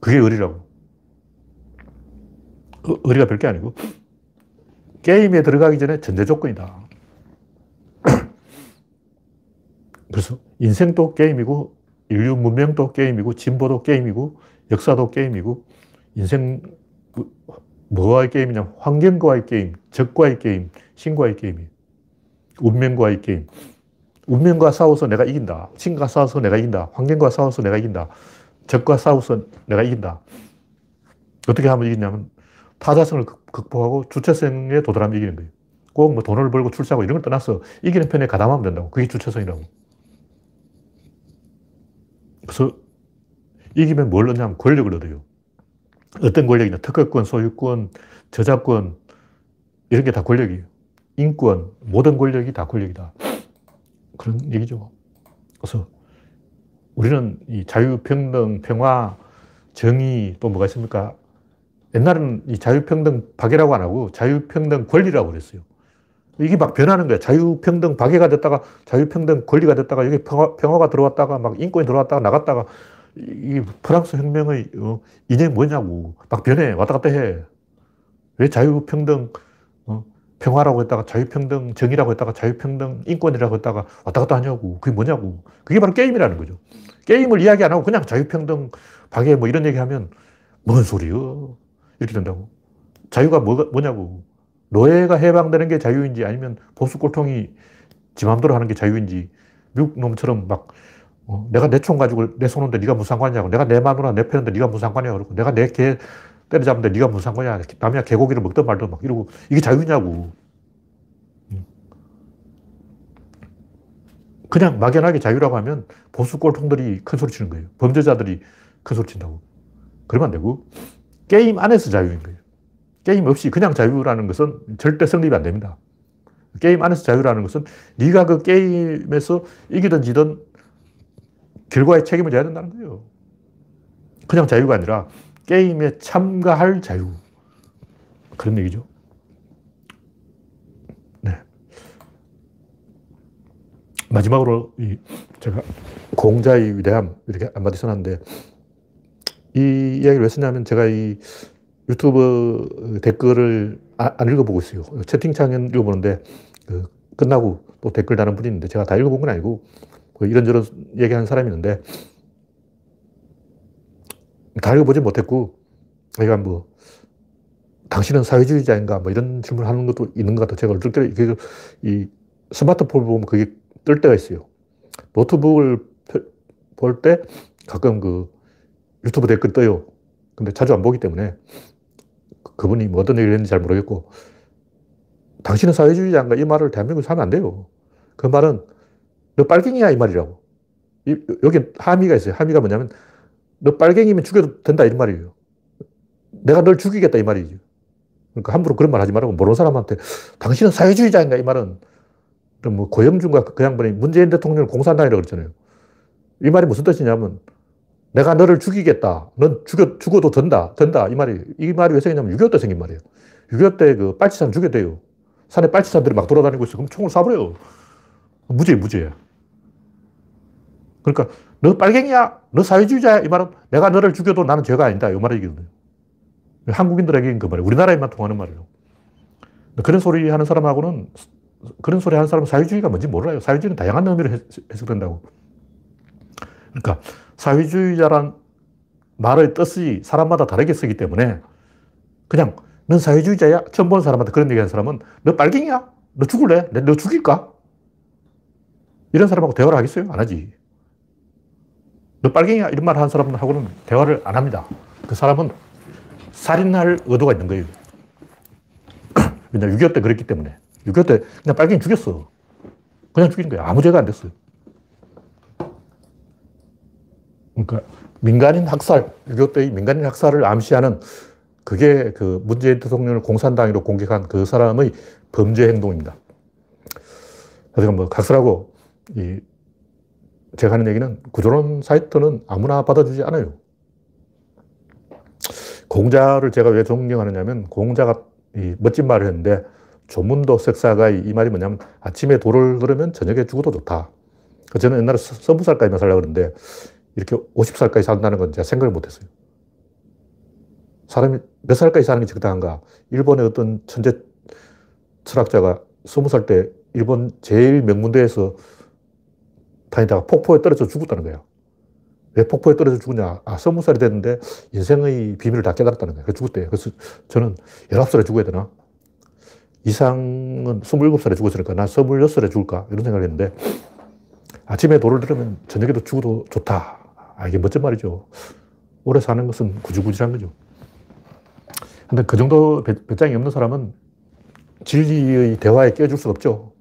그게 의리라고. 의리가 별게 아니고 게임에 들어가기 전에 전제 조건이다. *clears throat* 그래서 인생도 게임이고 인류 문명도 게임이고 진보도 게임이고 역사도 게임이고 인생 뭐와의 게임이냐 환경과의 게임, 적과의 게임, 신과의 게임이에요. 운명과의 게임. 운명과 싸워서 내가 이긴다. 신과 싸워서 내가 이긴다. 환경과 싸워서 내가 이긴다. 적과 싸워서 내가 이긴다. 어떻게 하면 이기냐면 타자성을 극복하고 주체성에 도달하면 이기는 거예요. 꼭 뭐 돈을 벌고 출세하고 이런 걸 떠나서 이기는 편에 가담하면 된다고. 그게 주체성이라고. 그래서 이기면 뭘 얻냐면 권력을 얻어요. 어떤 권력이냐. 특허권, 소유권, 저작권, 이런 게 다 권력이에요. 인권, 모든 권력이 다 권력이다. 그런 얘기죠. 그래서 우리는 이 자유 평등, 평화, 정의 또 뭐가 있습니까? 옛날에는 이 자유평등 박애라고 안 하고 자유평등 권리라고 그랬어요. 이게 막 변하는 거야. 자유평등 박애가 됐다가 자유평등 권리가 됐다가 여기 평화, 평화가 들어왔다가 막 인권이 들어왔다가 나갔다가 이 프랑스 혁명의 어, 인연이 뭐냐고. 막 변해. 왔다 갔다 해. 왜 자유평등 어, 평화라고 했다가 자유평등 정의라고 했다가 자유평등 인권이라고 했다가 왔다 갔다 하냐고. 그게 뭐냐고. 그게 바로 게임이라는 거죠. 게임을 이야기 안 하고 그냥 자유평등, 박애 뭐 이런 얘기 하면 뭔 소리요? 이렇게 된다고. 자유가 뭐가, 뭐냐고. 노예가 해방되는 게 자유인지 아니면 보수 꼴통이 지 마음대로 하는 게 자유인지 미국 놈처럼 막 어, 내가 내 총 가지고 내 쏘는데 네가 무슨 상관이냐고 내가 내 마누라 내 패는데 네가 무슨 상관이야 그러고 내가 내 개 때려잡는데 네가 무슨 상관이야 남이야 개고기를 먹든 말든 막 이러고 이게 자유냐고 그냥 막연하게 자유라고 하면 보수 꼴통들이 큰 소리 치는 거예요. 범죄자들이 큰 소리 친다고. 그러면 안 되고, 게임 안에서 자유인 거예요. 게임 없이 그냥 자유라는 것은 절대 성립이 안 됩니다. 게임 안에서 자유라는 것은 네가 그 게임에서 이기든 지든 결과에 책임을 져야 된다는 거예요. 그냥 자유가 아니라 게임에 참가할 자유. 그런 얘기죠. 마지막으로 이 제가 공자의 위대함 이렇게 한마디 써놨는데 이 이야기를 왜 쓰냐면 제가 이 유튜브 댓글을 아, 안 읽어보고 있어요. 채팅창은 읽어보는데 그 끝나고 또 댓글 다는 분이 있는데 제가 다 읽어본 건 아니고 뭐 이런저런 얘기하는 사람이 있는데 다 읽어보지 못했고, 그러니까 뭐, 당신은 사회주의자인가? 뭐 이런 질문을 하는 것도 있는 것 같아요. 제가 어떨 때, 그, 이 스마트폰을 보면 그게 뜰 때가 있어요. 노트북을 볼 때 가끔 그 유튜브 댓글 떠요. 근데 자주 안 보기 때문에 그, 그분이 뭐 어떤 얘기를 했는지 잘 모르겠고, 당신은 사회주의자인가? 이 말을 대한민국에서 하면 안 돼요. 그 말은 너 빨갱이야 이 말이라고. 이, 여기 함의가 있어요. 함의가 뭐냐면 너 빨갱이면 죽여도 된다 이런 말이에요. 내가 널 죽이겠다 이 말이죠. 그러니까 함부로 그런 말 하지 말고 모르는 사람한테 당신은 사회주의자인가 이 말은 뭐 고영준과 그 양반이 문재인 대통령을 공산당이라고 그랬잖아요. 이 말이 무슨 뜻이냐면 내가 너를 죽이겠다. 넌 죽여, 죽어도 된다. 된다. 이 말이, 이 말이 왜 생겼냐면 6.25때 생긴 말이에요. 6.25 때 그 빨치산 죽였대요. 산에 빨치산들이 막 돌아다니고 있어. 그럼 총을 쏴버려요. 무죄, 무죄야. 그러니까 너 빨갱이야, 너 사회주의자야 이 말은 내가 너를 죽여도 나는 죄가 아니다 이 말이거든요. 한국인들에게는 그 말이에요. 우리나라에만 통하는 말이에요. 그런 소리 하는 사람하고는 그런 소리 하는 사람은 사회주의가 뭔지 몰라요. 사회주의는 다양한 의미로 해석된다고. 그러니까 사회주의자란 말의 뜻이 사람마다 다르게 쓰기 때문에 그냥 넌 사회주의자야? 처음 보는 사람한테 그런 얘기하는 사람은 너 빨갱이야? 너 죽을래? 너 죽일까? 이런 사람하고 대화를 하겠어요? 안 하지. 너 빨갱이야? 이런 말 하는 사람하고는 대화를 안 합니다. 그 사람은 살인할 의도가 있는 거예요. 왜냐, 6.25 때 그랬기 때문에. 6.25 때 그냥 빨갱이 죽였어. 그냥 죽인 거야. 아무 죄가 안 됐어요. 그러니까 민간인 학살, 6.25때 민간인 학살을 암시하는 그게 그 문재인 대통령을 공산당으로 공격한 그 사람의 범죄 행동입니다. 그러니까 뭐 각설하고 이 제가 하는 얘기는 구조론 사이트는 아무나 받아주지 않아요. 공자를 제가 왜 존경하느냐면 공자가 멋진 말을 했는데 조문도 석사가 이 말이 뭐냐면 아침에 돌을 들으면 저녁에 죽어도 좋다. 그 저는 옛날에 서부 살까지만 살려고 그러는데 이렇게 50살까지 산다는 건 제가 생각을 못 했어요. 사람이 몇 살까지 사는 게 적당한가? 일본의 어떤 천재 철학자가 20살 때 일본 제일 명문대에서 다니다가 폭포에 떨어져 죽었다는 거예요. 왜 폭포에 떨어져 죽냐 아, 서무 살이 됐는데 인생의 비밀을 다 깨달았다는 거예요. 그래서 죽었대요. 그래서 저는 19살에 죽어야 되나? 이상은 27살에 죽었으니까 난 26살에 죽을까? 이런 생각을 했는데 아침에 돌을 들으면 저녁에도 죽어도 좋다. 아, 이게 멋진 말이죠. 오래 사는 것은 구질구질한 거죠. 근데 그 정도 배짱이 없는 사람은 진리의 대화에 끼어줄 수 없죠.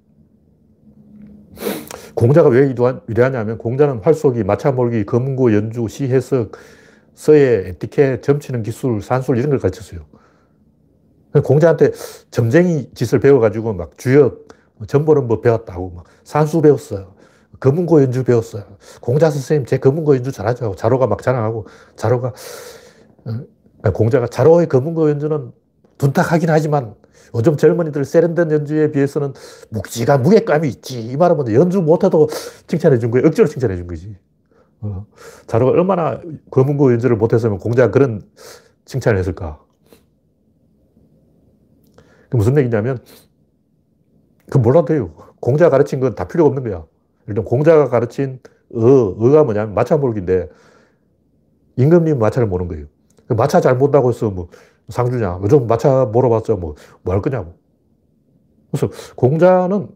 공자가 왜 위대하냐면 공자는 활쏘기, 마차몰기, 검은고, 연주, 시해석, 서예, 에티켓, 점치는 기술, 산술 이런 걸 가르쳤어요. 공자한테 점쟁이 짓을 배워가지고 막 주역, 전보는 뭐 배웠다고 막 산수 배웠어요. 검은고 연주 배웠어요. 공자 선생님 제 검은고 연주 잘하죠. 자로가 막 자랑하고 자로가 어, 공자가 자로의 검은고 연주는 분탁하긴 하지만 요즘 젊은이들 세련된 연주에 비해서는 묵직한 무게감이 있지. 이 말은 뭐 연주 못해도 칭찬해 준 거예요. 억지로 칭찬해 준 거지. 어. 자료가 얼마나 거문고 연주를 못했으면 공자가 그런 칭찬을 했을까. 무슨 얘기냐면, 그 몰라도 돼요. 공자가 가르친 건 다 필요 없는 거야. 일단 공자가 가르친 어, 어가 뭐냐면 마차 모르기인데, 임금님 마차를 모는 거예요. 마차 잘 못다고 해서 뭐 상 주냐. 요즘 그 마차 물어봤자 뭐, 뭐 할 거냐? 그래서 공자는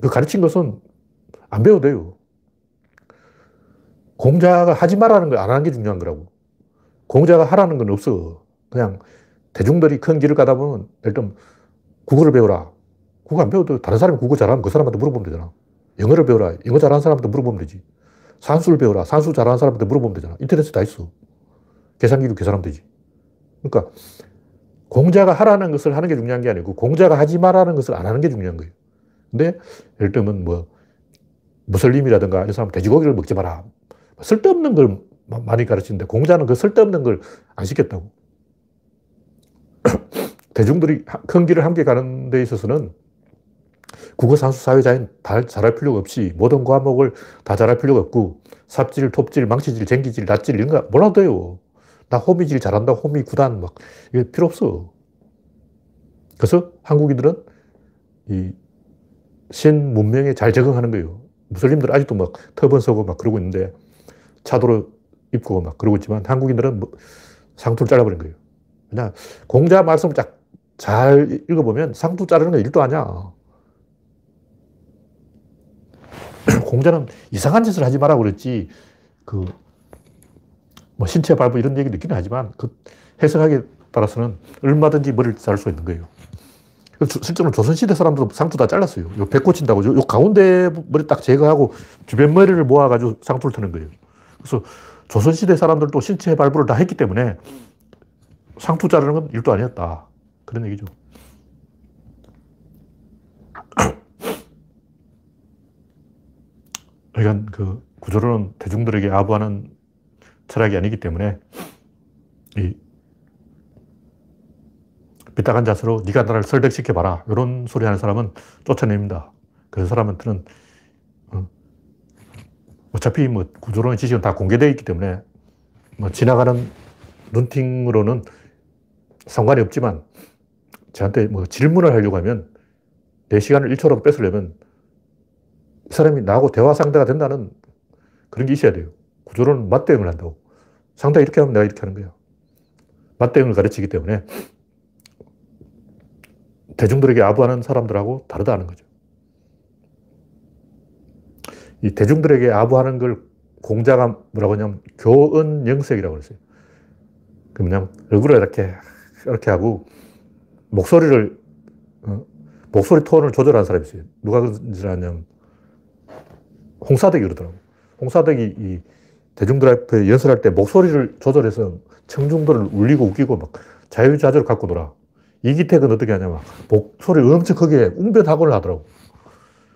그 가르친 것은 안 배워도 돼요. 공자가 하지 말라는 걸 안 하는 게 중요한 거라고. 공자가 하라는 건 없어. 그냥 대중들이 큰 길을 가다 보면 일단 국어를 배워라. 국어 안 배워도 다른 사람이 국어 잘하면 그 사람한테 물어보면 되잖아. 영어를 배워라. 영어 잘하는 사람한테 물어보면 되지. 산수를 배워라. 산수 잘하는 사람한테 물어보면 되잖아. 인터넷에 다 있어. 계산기로 계산하면 되지. 그러니까 공자가 하라는 것을 하는 게 중요한 게 아니고 공자가 하지 말라는 것을 안 하는 게 중요한 거예요. 근데 예를 들면 뭐 무슬림이라든가 이 사람 돼지고기를 먹지 마라. 뭐 쓸데없는 걸 많이 가르치는데 공자는 그 쓸데없는 걸 안 시켰다고. *clears throat* 대중들이 큰 길을 함께 가는 데 있어서는 국어, 산수, 사회자인 다 잘할 필요가 없이 모든 과목을 다 잘할 필요가 없고 삽질, 톱질, 망치질, 쟁기질, 낫질 이런 거 몰라도 돼요. 나 호미질 잘한다, 호미 구단, 막, 이게 필요 없어. 그래서 한국인들은 이 신문명에 잘 적응하는 거예요. 무슬림들 아직도 막 터번 쓰고 막 그러고 있는데 차도로 입고 막 그러고 있지만 한국인들은 뭐 상투를 잘라버린 거예요. 그냥 공자 말씀을 딱 잘 읽어보면 상투 자르는 거 일도 아니야. *clears throat* 공자는 이상한 짓을 하지 마라 그랬지. 그 뭐, 신체 발부 이런 얘기 느끼는 하지만, 그 해석하기에 따라서는 얼마든지 머리를 자를 수 있는 거예요. 실제로 조선시대 사람들도 상투 다 잘랐어요. 요 배 꽂힌다고. 요, 요 가운데 머리 딱 제거하고 주변 머리를 모아가지고 상투를 트는 거예요. 그래서 조선시대 사람들도 신체 발부를 다 했기 때문에 상투 자르는 건 일도 아니었다. 그런 얘기죠. *clears throat* 그러니까 그 구조론은 대중들에게 아부하는 철학이 아니기 때문에 이 삐딱한 자세로 네가 나를 설득시켜봐라. 이런 소리 하는 사람은 쫓아냅니다. 그 사람한테는 어, 어차피 뭐 구조론의 지식은 다 공개되어 있기 때문에 뭐 지나가는 눈팅으로는 상관이 없지만 저한테 뭐 질문을 하려고 하면 내 시간을 1초라도 뺏으려면 이 사람이 나하고 대화 상대가 된다는 그런 게 있어야 돼요. 구조론은 맞대응을 한다고. 상대가 이렇게 하면 내가 이렇게 하는 거야. 맞대응을 가르치기 때문에 대중들에게 아부하는 사람들하고 다르다는 거죠. 이 대중들에게 아부하는 걸 공자가 뭐라고 하냐면 교언영색이라고 그랬어요. 그 뭐냐면 얼굴을 이렇게, 이렇게 하고 목소리를, 어? 목소리 톤을 조절하는 사람이 있어요. 누가 그러냐면 홍사덕이 그러더라고. 홍사덕이 이 대중들 앞에 연설할 때 목소리를 조절해서 청중들을 울리고 웃기고 막 자유자재로 갖고 놀아. 이기택은 어떻게 하냐면 목소리를 엄청 크게 웅변학원을 하더라고.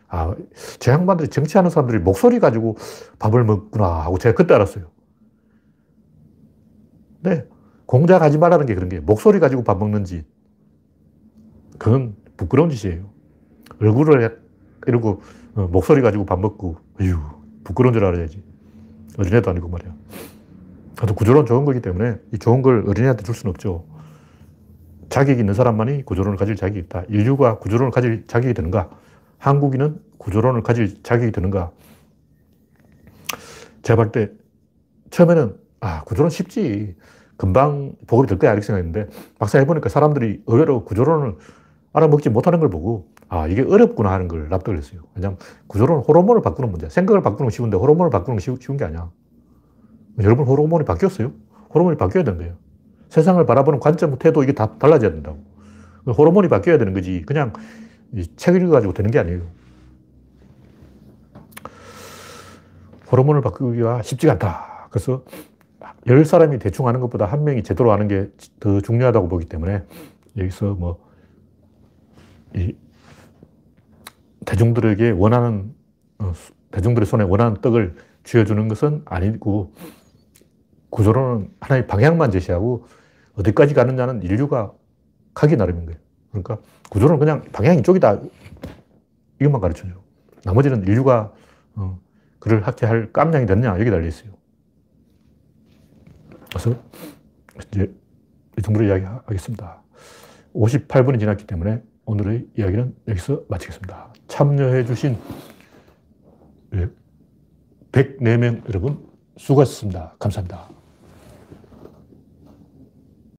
아, 제 양반들이 정치하는 사람들이 목소리 가지고 밥을 먹구나 하고 제가 그때 알았어요. 네. 공작 하지 말라는 게 그런 게 목소리 가지고 밥 먹는지 그건 부끄러운 짓이에요. 얼굴을 이러고 어, 목소리 가지고 밥 먹고, 어휴, 부끄러운 줄 알아야지. 어린애도 아니고 말이야. 하여튼 구조론 좋은 거기 때문에 이 좋은 걸 어린애한테 줄 수는 없죠. 자격이 있는 사람만이 구조론을 가질 자격이 있다. 인류가 구조론을 가질 자격이 되는가? 한국인은 구조론을 가질 자격이 되는가? 제가 볼 때 처음에는 아, 구조론 쉽지. 금방 보급이 될 거야. 이렇게 생각했는데 막상 해보니까 사람들이 의외로 구조론을 알아먹지 못하는 걸 보고 아, 이게 어렵구나 하는 걸 납득을 했어요. 왜냐하면 구조론은 호르몬을 바꾸는 문제. 생각을 바꾸는 건 쉬운데 호르몬을 바꾸는 건 쉬운, 게 아니야. 여러분 호르몬이 바뀌었어요? 호르몬이 바뀌어야 된대요. 세상을 바라보는 관점, 태도 이게 다 달라져야 된다고. 호르몬이 바뀌어야 되는 거지. 그냥 책 읽어가지고 되는 게 아니에요. 호르몬을 바꾸기가 쉽지가 않다. 그래서 열 사람이 대충 하는 것보다 한 명이 제대로 하는 게 더 중요하다고 보기 때문에 여기서 뭐, 이 대중들에게 원하는, 어, 대중들의 손에 원하는 떡을 쥐어주는 것은 아니고 구조론은 하나의 방향만 제시하고 어디까지 가느냐는 인류가 가기 나름인 거예요. 그러니까 구조론은 그냥 방향이 이쪽이다. 이것만 가르쳐줘요. 나머지는 인류가 어, 그를 학대할 깜냥이 됐냐 여기 달려있어요. 그래서 이제 이 정도로 이야기하겠습니다. 58분이 지났기 때문에 오늘의 이야기는 여기서 마치겠습니다. 참여해 주신 104명 여러분 수고하셨습니다. 감사합니다.